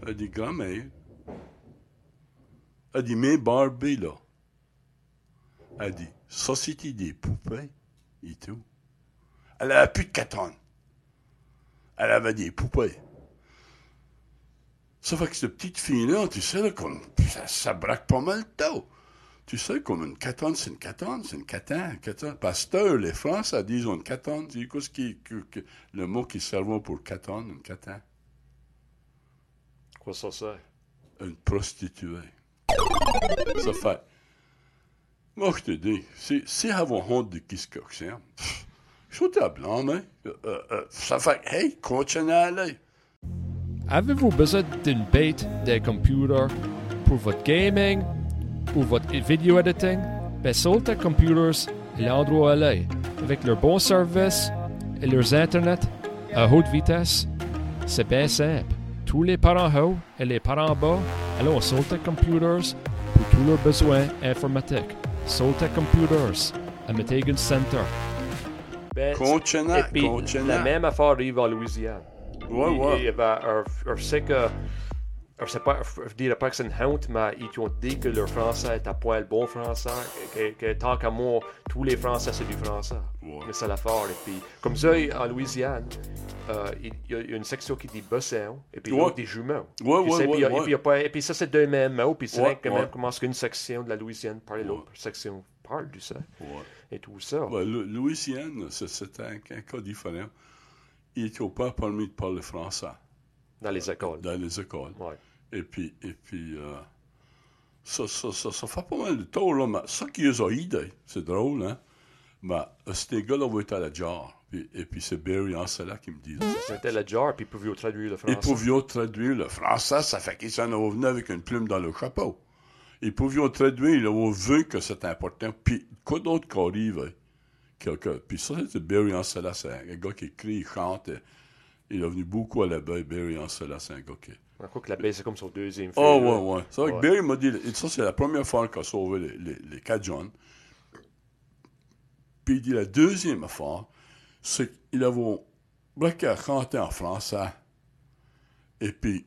Elle dit, grand-mère, elle dit, mais Barbie, là, elle dit, c'était des poupées et tout. Elle avait plus de 4 ans. Elle avait des poupées. Ça fait que cette petite fille-là, tu sais, là, comme, ça, ça braque pas mal tôt. Tu sais, comme une catane, c'est une catane, c'est une catane, catane. Pasteur, les Français disent une catane. C'est quoi ce qui, le mot qui servait pour catane, une catane? Quoi ça, c'est? Une prostituée. Ça fait. Moi, je te dis, si, suis à blanc, mais, euh, euh, euh, ça fait, hey, continue à aller. Avez-vous besoin d'une bête de computer pour votre gaming ou votre video editing? Soltech Computers est l'endroit à aller. Avec leurs bons services et leurs Internet à haute vitesse, c'est bien simple. Tous les parents hauts et les parents bas, allons à Soltech Computers pour tous leurs besoins informatiques. Soltech Computers, à Metegan Center. Ben, Continue, et puis, continue. la même affaire arrive en Louisiane. Ouais, ouais. il. Er, c'est pas, je dirais pas que c'est une honte, mais ils ont dit que leur français est à point le bon français, que, que tant qu'à moi, tous les français c'est du français. Ouais. Mais c'est l'affaire. Et puis, comme ça, en Louisiane, euh, il y a une section qui dit bossin, et puis Ouais. l'autre des jumeaux. Ouais, Puis a- et puis pas- et ça, c'est deux mêmes mots, puis c'est vrai que même ouais. commence qu'une section de la Louisiane parle, l'autre section parle du ça, et tout ça. Louisiane, c'est- un, un cas différent. Il n'était pas permis de parler français Dans les écoles. dans les écoles. Ouais. Et puis, et puis euh, ça, ça, ça, ça fait pas mal de temps, là. Mais ça qui les a aidés, c'est drôle, hein. Mais euh, ces gars-là vont être à la jarre. Puis, et puis c'est Barry Ancela qui me dit ça. C'était la jar, puis ils pouvaient traduire le français. pouvaient traduire le français, ça fait qu'ils s'en ont venu avec une plume dans le chapeau. Ils pouvaient traduire, ils ont vu que c'était important. Puis, quoi d'autre qui arrive? hein? Puis ça, c'est Barry Ancela, c'est un gars qui écrit, il chante. et Il est venu beaucoup à la baie, Barry Ancela, c'est un gars qui... Je crois que la baie, c'est comme son deuxième Oh, film, là. ouais, ouais. C'est vrai que. Barry m'a dit, ça, c'est la première fois qu'il a sauvé les, les, les Cajuns. Puis il dit, la deuxième affaire, c'est qu'il avait braqué à chanter en français. Et puis,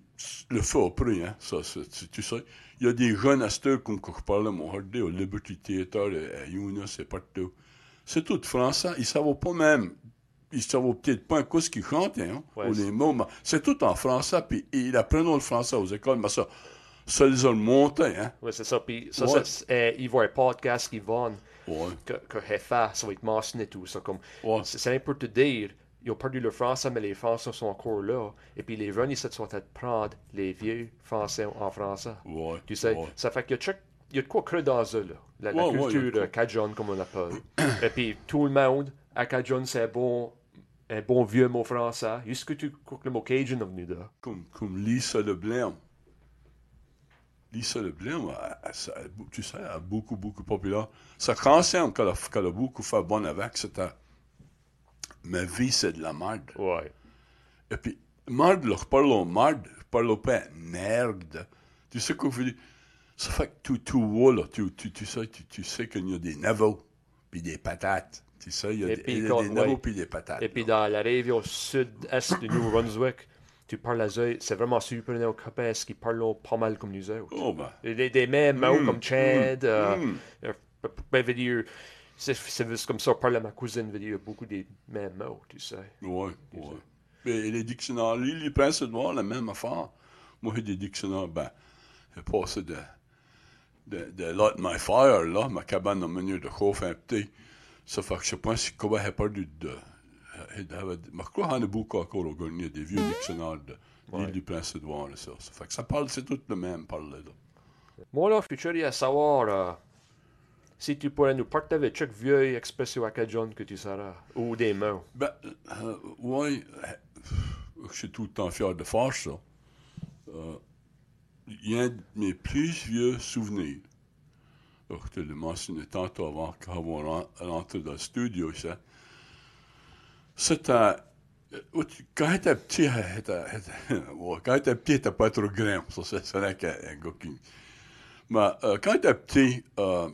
le feu a pris, hein. Ça, c'est- tu, sais, il y a des jeunes acteurs comme que je parlais, mon regardé au Liberty Theatre, à Younes et partout. C'est tout français. Ils ne savaient pas même. Ils ne savaient peut-être pas un coup ce qu'ils chantaient, hein, Ouais, ou les mots. mais C'est tout en français. Puis ils apprenaient le français aux écoles, mais ça, ça les a montés, hein? Ouais, c'est ça. Puis ça, Ouais. c'est, euh, il voit un podcast qui vont, Ouais. que, que fait, ça va être mentionné tout ça. Comme, Ouais. c'est, un peu te dire, ils ont perdu le français, mais les français sont encore là. Et puis les jeunes, ils se sont à prendre les vieux français en français. Ouais. Tu sais, ouais. ça fait qu'il y a, check- il y a de quoi creux dans eux, là. La, la Ouais, ouais, il y a de culture quoi. euh, Cajun, comme on l'appelle. Et puis tout le monde, à Cajun, c'est bon, un bon vieux mot français. Est-ce que tu crois que le mot Cajun est venu de là? Comme, comme Lisa. Lisa Leblanc, elle- elle- ça- elle- tu sais, est beaucoup, beaucoup populaire. Sa canción qu'elle a, qu'elle a beaucoup fait bonne avec, c'était Ma vie, c'est de la merde. Ouais. Et puis, merde, là, je parle au merde, je parle pas merde. Tu sais quoi je veux dire? Ça fait que tu, tu vois, là, tu, tu, tu sais, tu, tu sais qu'il y a des navos, puis des patates. Il y a Et des, il y a des navos, ouais. puis des patates. Et puis dans la région sud-est du Nouveau-Brunswick, tu parles à eux, c'est vraiment super nos copains qui parlent pas mal comme nous autres. Oh, ben. Des, des mêmes mots Mm, comme Chad, mm. euh, veut dire, c'est comme ça, parler à ma cousine veut dire beaucoup des mêmes mots, tu sais. Oui, oui. Mais les dictionnaires, lui, les princes Edouard, la même affaire. Moi, j'ai des dictionnaires, ben, j'ai passé de, de, de Light My Fire, là, ma cabane au milieu de chauffe un petit. Ça fait que je sais pas si comment j'ai perdu de. de- de- Je crois qu'il y en a beaucoup encore au Gagné, des vieux dictionnaires de, Ouais. L'île du Prince-Édouard, et ça. Ça fait que ça parle, c'est tout le même parler, là. Moi, là, je suis curieux à savoir euh, si tu pourrais nous partager chaque vieille expression acadienne que tu sauras, ou des mots. Ben, euh, ouais, euh, je suis tout le temps fier de faire ça. Euh, Il y a mes plus vieux souvenirs. Mentionné tantôt avant qu'on ren- rentre dans le studio, ça. C'était. euh, Quand j'étais petit, j'étais- j'étais- ouais, quand j'étais petit, j'étais pas trop grand. Ça, c'est vrai qu'un qui. Mais euh, quand j'étais petit, euh,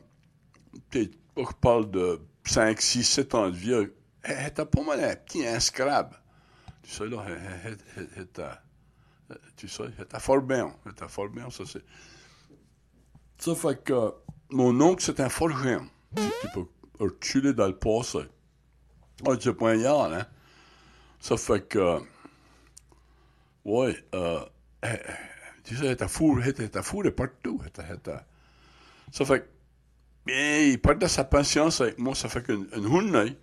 je parle de 5, 6, 7 ans de vieux, elle était pas mal un petit inscrab. Tu sais, là, était, euh, tu sais, était fort bien. Était fort bien, ça, c'est... Ça fait que mon oncle, c'était un forgeron. Tu peux reculer dans le passé. Ah, c'est pas hier, hein? Ça fait que... Ouais, euh... Tu sais, elle était fourrée, elle était fourrée partout. Ça fait que... Bien, il perdait sa patience avec moi. Ça fait qu'une une journée,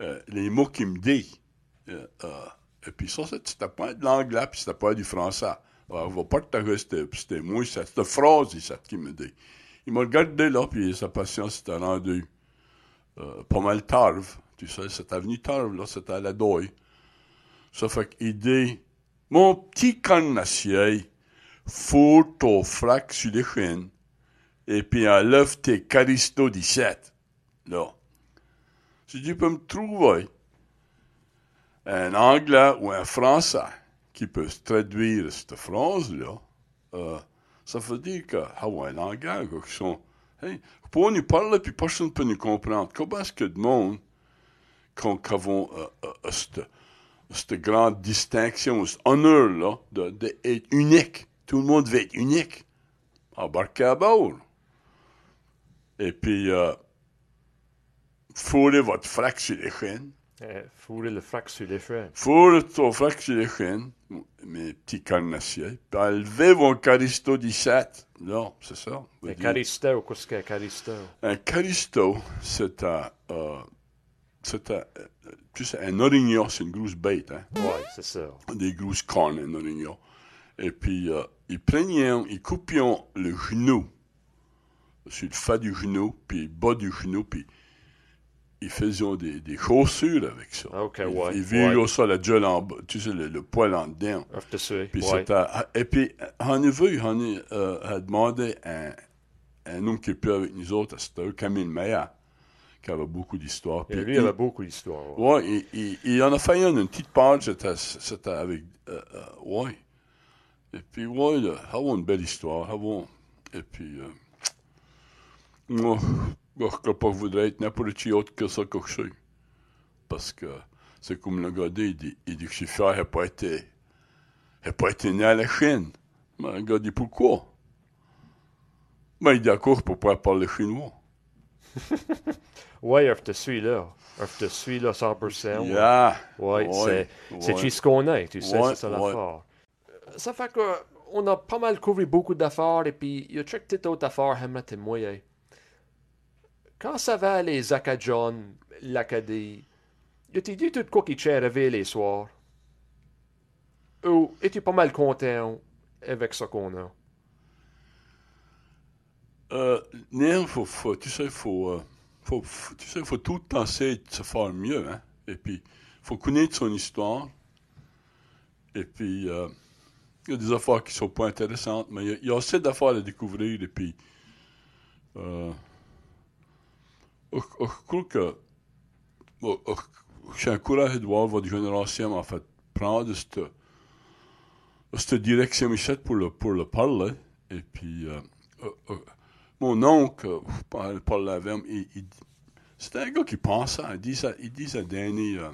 euh, les mots qu'il me dit, euh, euh, et puis ça, c'est- c'était pas de l'anglais, puis c'était pas du français. On va partager c'était c'était moi, cette, cette phrase ici, qu'il me dit. Il m'a regardé là, puis sa patience s'était rendue euh, pas mal tarve. Tu sais, cette avenue Tarve, là, c'était à la Doye. Ça fait qu'il dit, mon petit carnassier, fourre ton frac sur les chaînes, et puis enlève tes caristos 17. Là. Si tu peux me trouver un anglais ou un français qui peut traduire cette phrase-là, euh, ça veut dire que, anglais, quoi, qui sont, hey, pour nous parler, puis personne ne peut nous comprendre. Comment est-ce que de monde, qu'on qu'avons euh, euh, cette, cette grande distinction, cet honneur-là, d'être unique. Tout le monde veut être unique. Embarquez à bord. Et puis, euh, votre frac sur les chaînes. Euh, fourrer le frac sur les freins. Fourrez ton frac sur les petits carnassiers. Puis enlevez vos caristo 17. Non, c'est ça. Dire- caristo, qu'est-ce qu'un caristo? Un caristo, c'est un, euh, c'est un, tu sais, un orignon, c'est une grosse bête, hein. Ouais, c'est ça. des grosses cornes, un orignon. Et puis, euh, ils prenaient, ils coupaient le genou, sur le fat du genou, puis le bas du genou, puis ils faisaient des, des chaussures avec ça. Ok, ils, ouais, Ils viraient ouais. ça, la gueule en tu sais, le, le poil en dedans. Suivre. Puis Ouais. et puis, on a vu, on a, euh, a demandé à un, un homme qui est plus avec nous autres, c'était Camille Meyer, qui avait beaucoup d'histoires. Lui, il avait beaucoup d'histoires. Ouais, il, il, en a fait une, petite page, c'était, avec. Euh, euh, ouais. Et puis, ouais, là, avoir une belle histoire. Avoir, et puis, euh, moi, je crois pas je voudrais être n'importe qui autre que ça que je suis. Parce que c'est comme le gars dit, il dit, il dit que je suis n'a pas été. Il n'a pas été né à la Chine. Mais le gars dit pourquoi? Ben, il est d'accord pour pouvoir parler chinois. Ouais, off te suivre là. Off te suivre là, 100%. ouais. Yeah. Ouais, Ouais, c'est ouais. ce qu'on est, tu sais, Ouais, c'est ça l'affaire. Ça fait que on a pas mal couvert beaucoup d'affaires et puis il y a chaque petite autre affaire j'aimerais te moyen. Quand ça va les Acadians, l'Acadie, a-t-il dit tout quoi qui t'est les soirs? Ou es-tu pas mal content avec ce qu'on a? Euh, non, faut, tu sais, faut, euh, faut, tu sais, faut tout le temps essayer de se faire mieux, hein. Et puis, faut connaître son histoire. Et puis, euh, il y a des affaires qui sont pas intéressantes, mais il y y, a assez d'affaires à découvrir. Et puis, euh, je, crois que, je, je- j'ai encouragé de voir votre génération, en fait, prendre cette, direction ici pour le, pour le parler. Et puis, euh, euh, mon oncle, avec him, il, il- c'était un gars qui pensait, il disait, il disait à Danny, euh,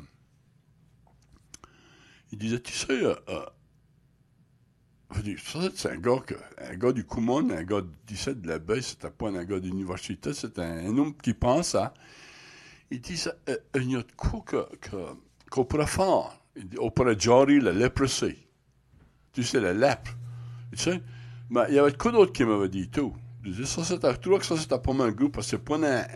il disait, tu sais, euh, euh, je dis, ça, c'est un gars, que, un gars du Kumon, un gars d'ici de la baie, c'était pas un gars d'université, c'était un, un homme qui pensait. Il disait, euh, il y a de quoi que, qu'on pourrait faire. Il dit, on pourrait gérer la léprosy. Tu sais, la lèpre. Tu sais, mais il y avait quoi d'autre qui m'avait dit tout. Je disais, ça, c'était, trouvais que ça, c'était pas mal goût, parce que c'est pas un, un,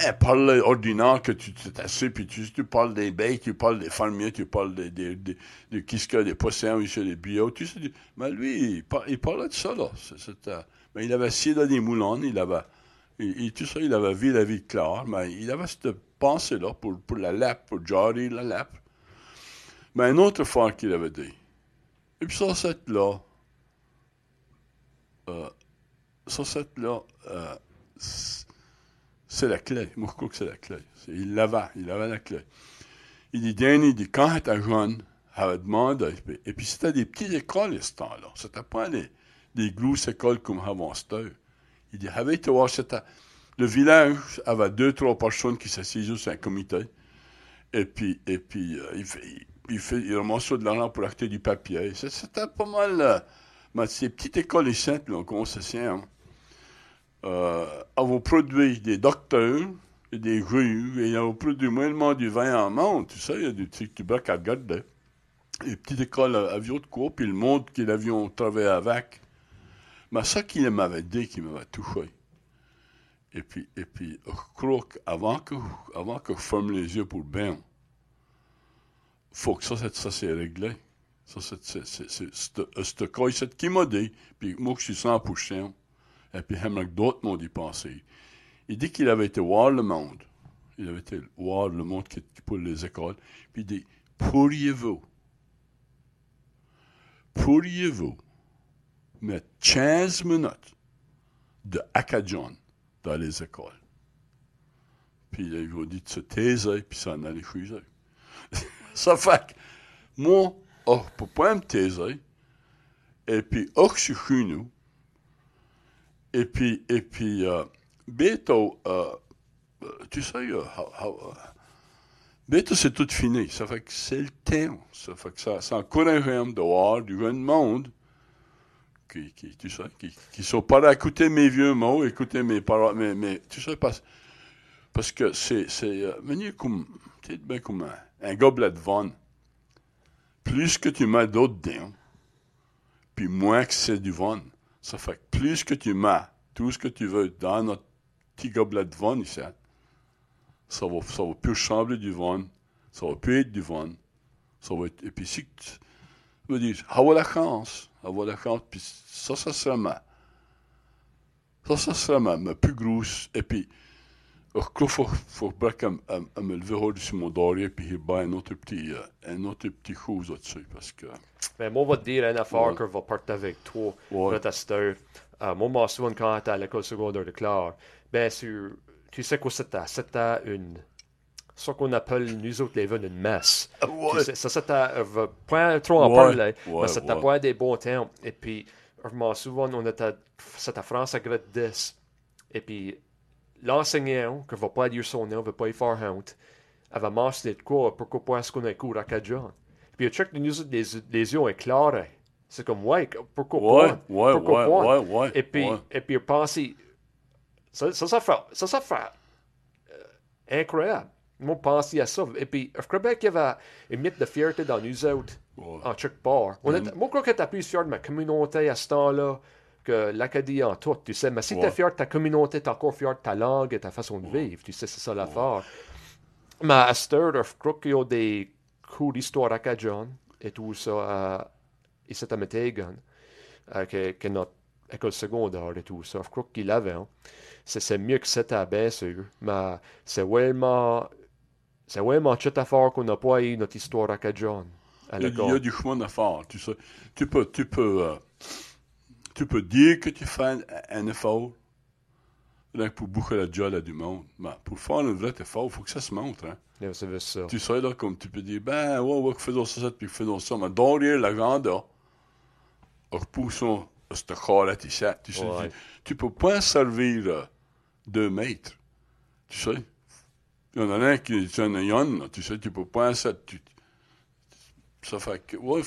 Elle parle ordinaire que tu t'assieds, puis tu, tu parles des bêtes, tu parles des fermiers, tu parles des, des, des, des a, des poissons, des bio, tu sais. Mais lui, il, par- il parlait de ça, là. C'était- mais il avait assis dans des moulins, il avait, il, tout il avait vu la vie claire, mais il avait cette pensée-là pour, pour la pour Jarry, la lappe. Mais une autre fois qu'il avait dit, et puis ça, c'est là, euh, ça, c'est là, euh, c'est- la clé. Que c'est la clé. Il l'avait, il avait la clé. Il dit, Danny, il dit, quand était jeune, avait demandé, et puis c'était des petites écoles ce temps-là. C'était pas des, des grosses écoles comme avant. Il dit, avait été voir, c'était, le village? Avait deux, trois personnes qui s'assisaient sur un comité, et puis, et puis, euh, il fait, il, il fait, de l'argent pour acheter du papier. C'était pas mal, euh, mais ces petites écoles ici, là, se sait, hein, euh, avons produit des docteurs et des grues, et ils ont produit moins du vin en monde, tu sais, il y a des petits tubercules à regarder. Les petites écoles à, vieux de cours, puis le monde qu'ils avions travaillé avec. Mais ça qu'il m'avait dit, qui m'avait touché. Et puis, et puis, je crois qu'avant que, avant que je ferme les yeux pour bien, faut que ça, ça réglé. Ça, c'est, c'est qui m'a dit, puis moi, je suis 100%, et puis que d'autres m'ont dit penser. Il dit qu'il avait été voir le monde. Il avait été voir le monde qui, pour les écoles. Puis il dit, pourriez-vous, pourriez-vous mettre 15 minutes de Acadian dans les écoles? Puis il vous dit de se taiser, puis s'en aller chez eux. ça fait que moi, oh, pour pas me taiser, et puis, oh, je suis chez nous, et puis, et puis, euh, bientôt, euh, euh, tu sais, euh, euh, bientôt c'est tout fini. Ça fait que c'est le temps. Ça fait que ça, ça encourage de voir du jeune monde qui, qui, tu sais, qui, qui sont pas là à écouter mes vieux mots, écouter mes paroles, mais, mais tu sais, parce, parce que c'est, c'est, euh, comme, bien comme un, gobelet de vin. Plus que tu mets d'eau dedans, puis moins que c'est du vin. Ça fait que plus que tu mets tout ce que tu veux dans notre petit gobelet de vin ici, ça va, ça va plus ressembler du vin, ça va plus être du vin. Ça va être, et puis si tu me dis, avoir la chance, avoir la chance, puis ça, ça sera ma, ça, ça sera ma, ma plus grosse, et puis, je crois qu'il faut, faut bien qu'à m- à- me lever de mon dorier, puis il a un autre petit, un autre petit chose là-dessus, parce que, Mais moi, on va te dire une affaire que je vais partager avec toi. Ouais. Euh, moi, je m'en souviens quand j'étais à l'école secondaire de Clare. Bien sûr, tu sais quoi c'était? C'était une. Ce qu'on appelle, nous autres, les veines, une messe. Ouais. Tu sais, Ça, c'était. je vais pas trop en Ouais, parler, mais c'était pas des bons temps. Et puis, je m'en souviens, on était. C'était France à grade 10. Et puis, l'enseignant, que ne vais pas dire son nom, ne vais pas y faire honte, avait mentionné de quoi, pourquoi pas est-ce qu'on a cours à Cadjan. Puis, il check nous autres, les, les yeux éclairés. C'est comme, ouais, pourquoi Ouais, pas? ouais, pourquoi ouais, pas? ouais, ouais, Et puis, et puis, il pensait, ça, ça, ça fait, ça, ça fait euh, incroyable. Moi, je pensais à ça. Et puis, je crois bien qu'il y avait une mythe de fierté dans nous autres, en quelque part. On était- moi, je crois que tu plus fier de ma communauté à ce temps-là que l'Acadie en tout, tu sais. Mais si tu es Ouais. fier de ta communauté, tu es encore fier de ta langue et ta façon de vivre. Tu sais, c'est ça l'affaire. Mais à heure, je crois qu'il y a des cours d'histoire acadienne et tout ça euh, ici à Metegan, euh, que, que notre école secondaire et tout ça. Je crois qu'il avait. hein. C'est mieux que c'était, bien sûr. Mais c'est vraiment. C'est vraiment toute affaire qu'on n'a pas eu notre histoire acadienne à Il y, a, du chemin à faire. Tu, sais. tu peux, tu peux, euh, tu peux dire que tu fais un, effort? Là, pour boucher la joie à du monde. Mais pour faire un vrai effort, il faut que ça se montre. Hein. Yeah, c'est ça. Tu sais, là, comme tu peux dire, ben, ouais, ouais, faisons ça, puis faisons ça. Mais derrière la grandeur, repoussons ce corps-là, tu sais. Tu, sais, Ouais. tu, tu peux pas servir euh, deux mètres. Tu sais. Il y en a un qui est un là, tu sais, tu peux pas ça. Tu, ça fait que, ouais,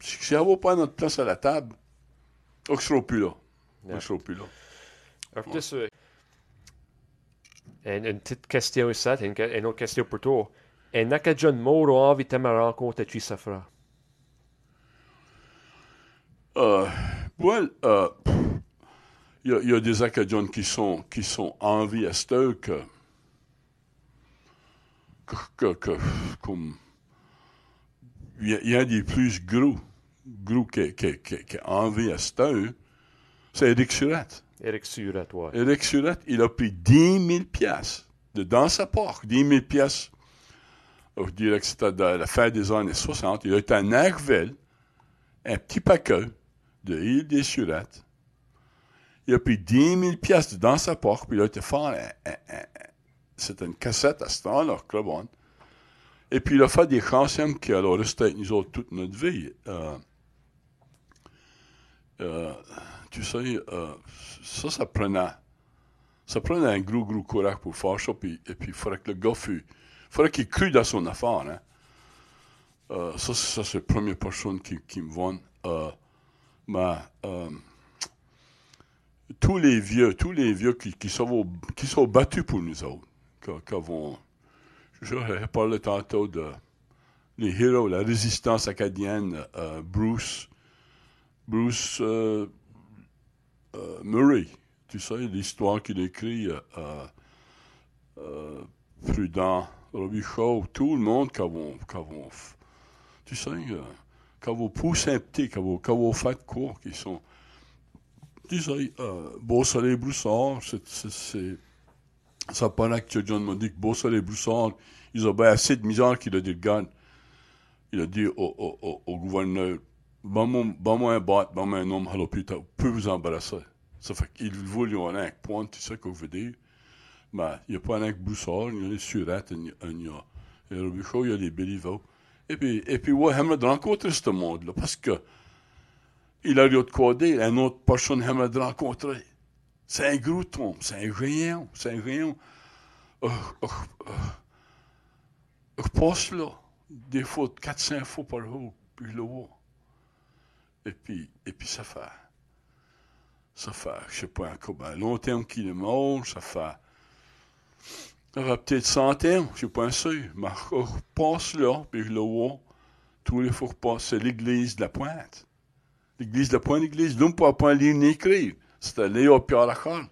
si on va pas notre place à la table, ne sera plus là. Alors, juste, euh, une, une petite question ici, une, une autre question pour toi. Un Acadian mot a envie de me rencontrer tu ça fera. Euh, well, euh, il y, y a des Acadiens qui sont, qui sont en vie à heure que que, que- comme. Il y, y a des plus gros, gros qui, qui, qui, qui a envie à c'est Eric Surette. Eric Surette, ouais. Eric Surette, il a pris 10 000 piastres de dans sa porte, 10 000 piastres. Je dirais que c'était de la fin des années 60. Il a été à Narville, un petit paquet de île des Surettes. Il a pris 10 000 piastres dans sa porte, puis il a été faire un- un- un- c'était une cassette à ce temps-là, Club. Et puis il a fait des chansons qui allaient rester avec nous autres toute notre vie. Euh, euh, tu sais, euh, ça, ça prenait, ça prenait un gros, gros courage pour faire ça, puis, et puis il faudrait que le gars fût, il faudrait qu'il crût dans son affaire, hein. Euh, ça, c'est- la première personne qui, qui me vend. Mais, tous les vieux, tous les vieux qui, qui, sont, qui sont battus pour nous autres, qui, qui je parlais tantôt de les héros, la résistance acadienne, Bruce, Bruce euh, euh, Murray, tu sais, l'histoire qu'il écrit, euh, euh, Prudent, Robbie Shaw, tout le monde tu sais, qui avons poussé un petit, qui avons, qui avons fait quoi, qui sont, tu sais, euh, Beau Soleil Broussard, c'est, ça paraît que John m'a dit que Broussard, ils ont bien assez de misère qu'il a dit, regarde, il a dit au gouverneur, Bon-moi un bot, bon-moi un homme à l'hôpital, peut vous embarrasser. Ça fait qu'il voulait un un point, tu sais ce que je veux dire. Mais il n'y a pas un boussard, il y a les surettes, il y a, y a, il y a a les Béliveau. Et puis, et puis, ouais, j'aimerais rencontrer ce monde-là, parce que il a eu de dire, une autre personne j'aimerais rencontrer. C'est un gros tombe, c'est un géant, c'est un géant. Je passe là, des fois, 4-5 fois par jour, puis je le vois. Et puis, et puis ça fait, ça fait, je sais pas, combien longtemps qu'il est mort, ça fait, ça fait peut-être 100 ans, je suis pas sûr, mais je passe là, puis je le vois, tous les fois c'est l'église de la Pointe. L'église de la Pointe, l'église, l'homme ne pas lire ni écrire. C'était Léo Pierre Lacan.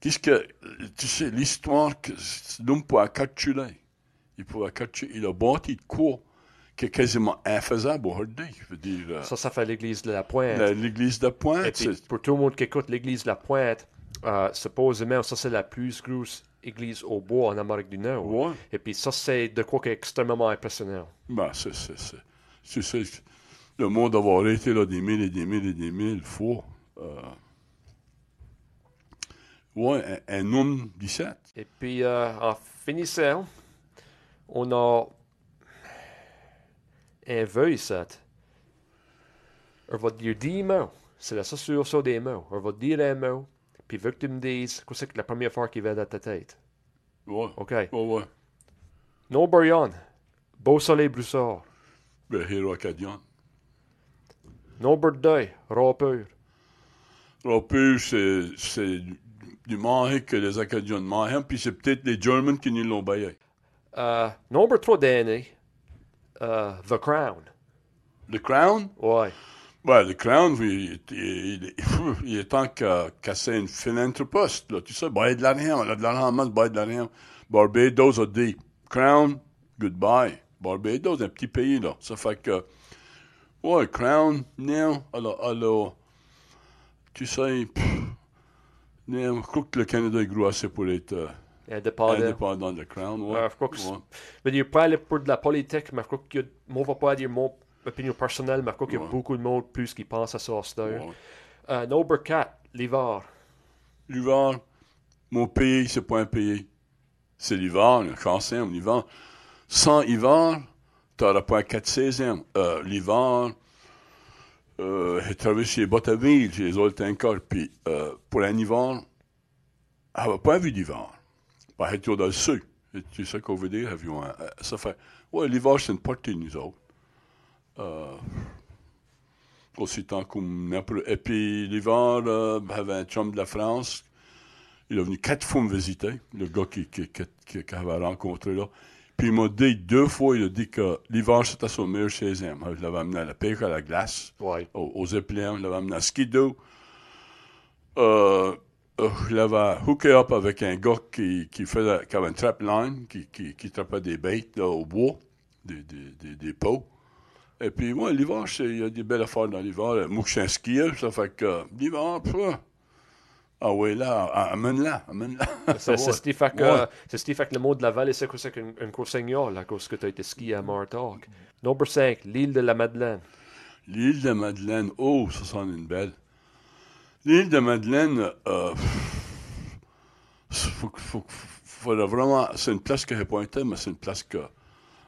Qu'est-ce que, tu sais, l'histoire que l'homme peut calculer. Il peut calculer, il a bâti de quoi? Qui est quasiment infaisable aujourd'hui. Dire, euh, Ça, ça fait l'église de la Pointe. la- l'église de Et Pointe, puis, c'est, pour tout le monde qui écoute l'église de la Pointe, euh, supposément, ça, c'est la plus grosse église au bois en Amérique du Nord. ouais, Et puis, ça, c'est de quoi qui est extrêmement impressionnant. ben, c'est, c'est, c'est, sais, le monde d'avoir été là des mille et des mille et des mille fois. Euh, ouais, un, un homme 17. Et puis, euh, en finissant, on a un vœu, ça. On va te dire 10 mots. C'est la ça des mots. On va te dire un mot. Puis, veux que tu me dises, quoi c'est que la première fois qui vient dans ta tête. Ouais, OK. ouais, ouais. No Brian. Beau soleil broussard. Le héros acadien. No birthday. Rappeur. Rappeur, c'est, du, marais que les Acadiens mangent, puis c'est peut-être les Germans qui nous l'ont baillé. Euh, nombre 3 d'années. Euh, The Crown. Le Crown? Ouais. Ben, le Crown, il, il, il, il est temps qu'à casser une philanthropiste, là. Tu sais, bailler de l'argent, a de l'argent, on bailler de l'argent. Barbados a dit, Crown, goodbye. Barbados, un petit pays, là. Ça fait que, ouais, Crown, non, alors, alors, tu sais, pff, non, je crois que le Canada est gros assez pour être euh, Indépendant. indépendant de Crown, ouais. Ouais, je crois que ouais. Je dire, pas aller pour de la politique, mais je crois a, moi, on va pas dire mon opinion personnelle, mais je crois qu'il y a Ouais. beaucoup de monde plus qui pense à ça ouais. Euh, number 4, l'hiver. L'hiver, mon pays, c'est pas un pays. C'est l'hiver, le cancer, l'hiver. Sans hiver, t'auras pas un 4 16e. Euh, l'hiver, euh, j'ai traversé les Botaville, j'ai les autres encore, puis euh, pour un hiver, j'avais pas vu d'hiver. Pas être dans le sud. Et Tu sais ce qu'on veut dire, avion, euh, ça fait, ouais, l'hiver, c'est une partie de nous autres. Euh, aussi tant comme n'importe- Et puis l'hiver, euh, j'avais un chum de la France. Il est venu quatre fois me visiter, le gars qui, qui, qui, qui, qui avait rencontré là. Puis il m'a dit deux fois, il a dit que l'hiver, c'était son meilleur 16e. Je l'avais amené à la pêche à la glace, Ouais. aux, aux je l'avais amené à skidoo. Euh, euh, je l'avais hooké up avec un gars qui, qui, faisait, qui avait une trap line, qui, qui, qui trappait des bêtes là, au bois, des, des, des, des pots. Et puis, moi, l'hiver, c'est- il y a des belles affaires dans l'hiver. Moi, je suis un skieur, ça fait que l'hiver, ah ouais, là, ah, amène-la, amène-la. C'est c'est Ouais. ce qui fait que, Ouais. le mot de la vallée, c'est quoi c'est qu'une une course seigneure, à cause que tu as été ski à Martok. Number 5, l'île de la Madeleine. L'île de Madeleine, oh, ça sent une belle. L'île de Madeleine, euh, faut, faut, faut vraiment, c'est une place que j'ai pointée, mais c'est une place que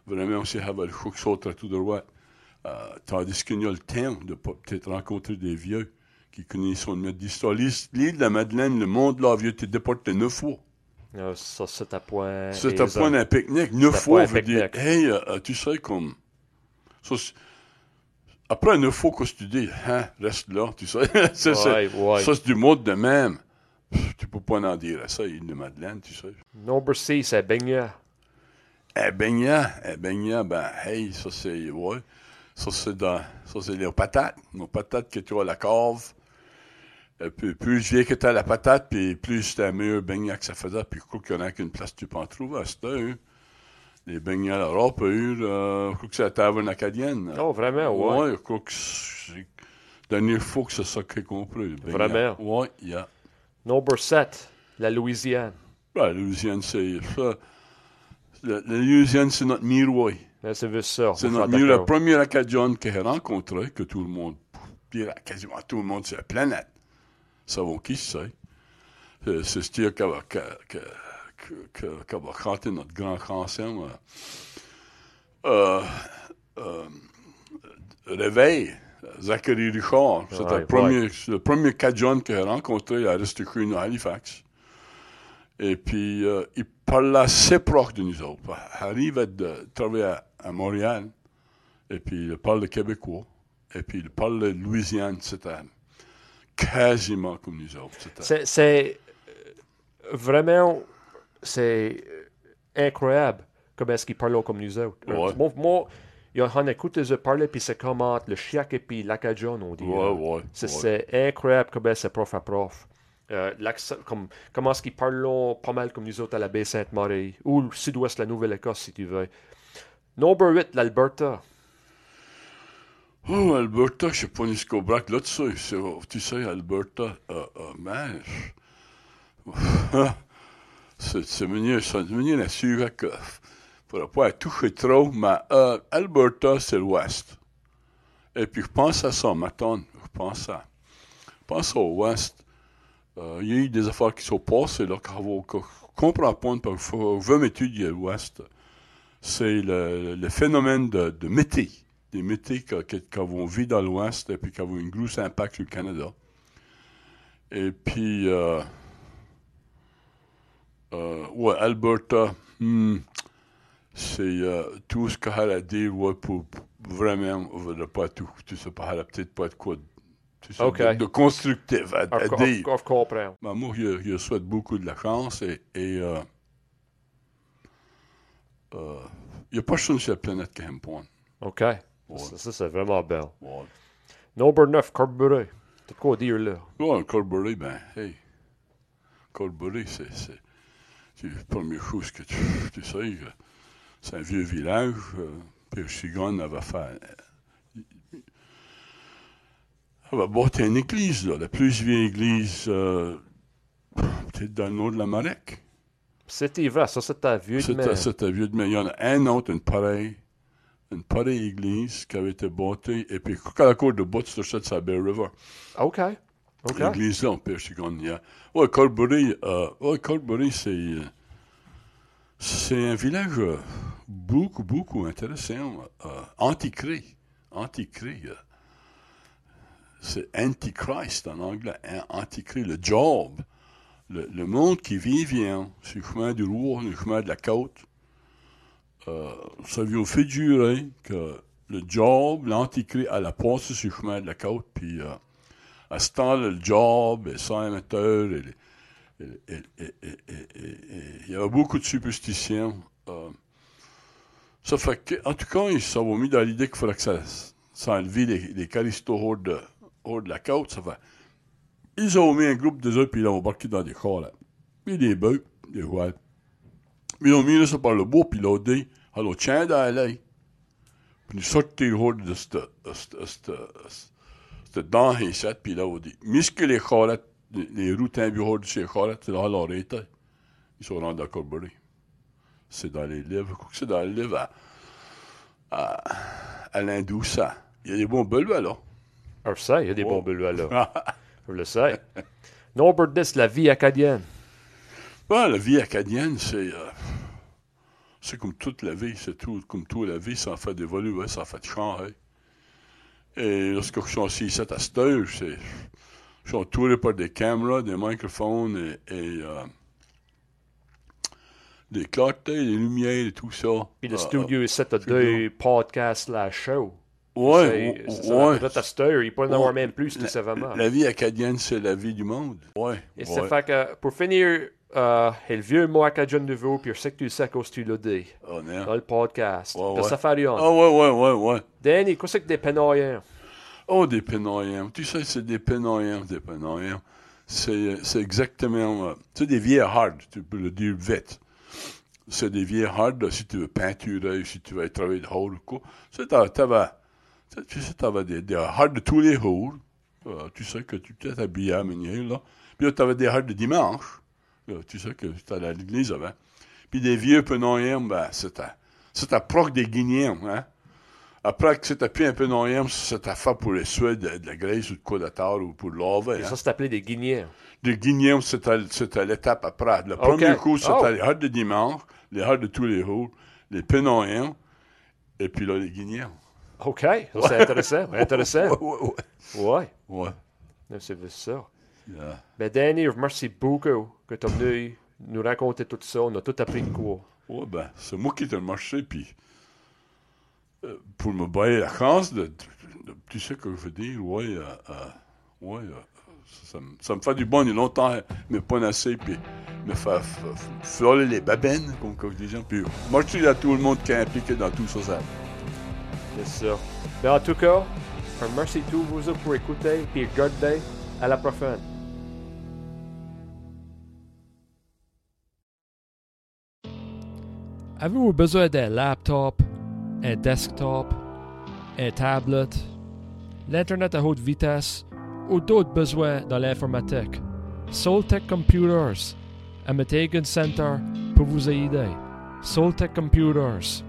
vraiment aussi avait le choix que sauter tout droit. Euh, tandis qu'il y a le temps de pas- peut-être rencontrer des vieux qui connaissent son d'histoire. L'île de la Madeleine, le monde là, vieux, t'es déporté neuf fois. Euh, ça, c'est à point. C'est un ça. point d'un pique-nique. Neuf à fois, veut un dire, hey, euh, tu sais, comme. ça, après que tu dis? Hein, reste là, tu sais. ça, c'est- Ouais, ouais. ça, c'est du mode de même. Pff, Tu peux pas en dire à ça, île de Madeleine, tu sais. Number 6, c'est Beignet. Un baignat, un baignat, ben, hey, ça, c'est. Ouais. Ça, c'est dans. Ça, c'est les patates. Nos patates que tu as à la cave. Et puis, plus je viens que tu as la patate, puis plus c'était un meilleur beignet que ça faisait. Puis je crois qu'il y en a qu'une place que tu peux en trouver à cette heure. Les beignets à l'Europe, euh, je crois que c'est la taverne acadienne. Oh, vraiment, ouais. je crois que c'est. Dernière fois que c'est ça que j'ai compris. Vraiment? Ouais, yeah. Number 7, la Louisiane. Ben, la Louisiane, c'est ça. La, la Louisiane, c'est notre miroir. Hein, C'est ça. C'est notre miroir. Le premier Acadien que j'ai rencontré, que tout le monde, puis quasiment tout le monde sur la planète, savons qui c'est. Euh, C'est ce qui qui- qui va notre grand chanson. euh, euh, euh, Réveil, Zachary Richard. Ouais, le premier, le premier Cajun que j'ai rencontré à Aristocrate à Halifax. Et puis, euh, il parlait assez proche de nous autres. Il arrive de travailler à, à Montréal, et puis il parle le québécois, et puis il parle le Louisiane. C'était quasiment comme nous autres. C'est- C'est euh, vraiment c'est euh, incroyable comment est-ce qu'ils parlent comme nous autres. Ouais. Moi, un écoute de parler, puis c'est comme entre le chiac et puis l'acadien, on dit. Ouais, ouais. C'est incroyable comment c'est prof à prof. Euh, comme, comment est-ce qu'ils parlent pas mal comme nous autres à la baie Sainte-Marie, ou le sud-ouest de la Nouvelle-Écosse, si tu veux. Number 8, l'Alberta. Oh, Alberta, je sais pas jusqu'au braque là, tu sais, tu sais, Alberta, euh, euh, man, c'est venu assurer que, faudra pas toucher trop, mais Alberta, c'est l'ouest. Et puis, je pense à ça, maintenant, je pense à, je pense au ouest. Euh, Il y a eu des affaires qui sont passées, là, qu'on qu'on comprend pas, parce qu'il faut vraiment étudier l'ouest. C'est le, le phénomène de, de mété des métiers qui vont vivre dans l'Ouest et puis qui ont un gros impact sur le Canada. Et puis, euh, ouais, Alberta, hmm, c'est euh, tout ce qu'il y a à dire, ouais, pour, vraiment, pas tout, tu sais pas, peut-être pas de quoi de, tu sais, Ok. de, constructif à, dire. je comprends. Ben, moi, je, je souhaite beaucoup de la chance et et, euh, euh, il n'y a pas personne sur la planète qui aime point. OK. Ouais. Ça, ça, c'est vraiment belle. Ouais. Number 9, Carbury. T'as quoi dire là? Ouais, Colbury, ben, hey. Colbury, c'est, c'est, la première chose que tu, tu sais, que c'est un vieux village. Euh, Pierre Chigon avait fait. euh, avait bâti une église, là, la plus vieille église, euh, peut-être dans le nord de la Marec. C'était vrai, ça c'était vieux de C'était, c'était vieux de mais Il y en a un autre, une pareille, une pareille église qui avait été bâtie, et puis, quand la cour de bout, c'était sur la Bear River. OK. OK. L'église là, en Persigon, il y a- Ouais, euh, c'est, c'est un village euh, beaucoup, beaucoup intéressant. Euh. Antichrist. euh, c'est Antichrist en anglais. hein, Antichrist, le job. Le, monde qui vit vient sur le chemin du roi, le chemin de la côte. Ça vient figurer que le job, l'antichrist, elle a passé sur le chemin de la côte, puis à ce temps-là, le job, et sans amateur, et, et- et- et- et- et- et- et- il y avait beaucoup de superstitions. euh. ça fait que, en tout cas, ils sont mis dans l'idée qu'il fallait que ça, ça les, les hors de, hors de la côte. Ça fait ils ont mis un groupe de eux, puis ils l'ont embarqué dans des là. Puis des bœufs, des rois. Ils ont mis ça par le bout, puis ils l'ont dit, alors tiens d'aller. Puis nous sortir de cette, cette, cette, cette dent ici, puis là, on dit, misque les chars, les, les routes imbues de ces chars, c'est là, leur été. Ils sont rendus à Corbery. C'est dans les livres, c'est dans les livres à, à, l'Indoussa. Il y a des bons bulbes, là. Je le sais, il y a des Oh. bons bulles là. Je le sais. Norbert Dis, la vie acadienne. Ouais, la vie acadienne, c'est. euh, c'est comme toute la vie, c'est tout, comme toute la vie, ça en fait d'évoluer, ça en fait de changer. Et lorsque je suis assis ici à cette heure, c'est. Je suis entouré par des caméras, des microphones et. et, euh, des clartés, des lumières et tout ça. Puis le Euh, studio ici, t'as deux podcasts la show. Ouais, C'est- c'est ouais. heure, il peut en avoir même plus, tout savamment. La vie acadienne, c'est la vie du monde. Ouais. Et ouais. ça fait que, pour finir, euh, et le vieux mot acadien nouveau, puis je sais que tu le sais tu l'as dit, Oh, non. dans le podcast. Ouais, ouais. ça fait rien. Ah, ouais, ouais, ouais, ouais. Danny, qu'est-ce que des pénoyens? Oh, des pénoyants. Tu sais, c'est des pénoyants, des pénoyants. C'est, c'est exactement... euh, tu sais, des vieilles hard, tu peux le dire vite. C'est des vieilles hard, si tu veux peinturer, si tu veux travailler de ou quoi. Tu sais, t'as- t'avais... tu- Tu sais, t'avais des, des hard de tous les jours. Euh, tu sais que tu t'es habillé à la manière, là. Puis là, t'avais des hard de dimanche. Tu sais que allais à l'église avant. Puis des vieux pénoyants, ben, c'était... C'était proche des guignons, hein. Après que c'était plus un peu non c'était fait pour les suer de, de la graisse ou de terre ou pour laver. Et Hein. ça, c'est appelé des guignons. Les guignons, c'était c'était l'étape après. Le premier coup, c'était Oh. les heures de dimanche, les heures de tous les jours, les pénoyants, et puis là, les guignons. OK, ça, c'est intéressant. intéressant. Ouais, ouais, Ouais, ouais. C'est ça. Yeah. Ben, Danny, remercie beaucoup que tu es venu nous raconter tout ça. On a tout appris de quoi. Ouais, ben, c'est moi qui t'ai marché, puis euh, pour me bailler la chance de, de- de- tu sais ce que je veux dire, ouais, euh, euh, ouais, euh, ça, me- ça me fait du bon, il y a longtemps, mais pas assez, puis me faire frôler les babines, comme, comme des gens, puis merci à tout le monde qui est impliqué dans tout ça, ça. C'est ça. Mais en tout cas, un merci à tous vous pour écouter. Puis regardez. À la prochaine. Avez-vous besoin d'un laptop, un desktop, un tablette, l'Internet à haute vitesse ou d'autres besoins dans l'informatique? Soltech Computers, à Metegan Center, pour vous aider. Soltech Computers.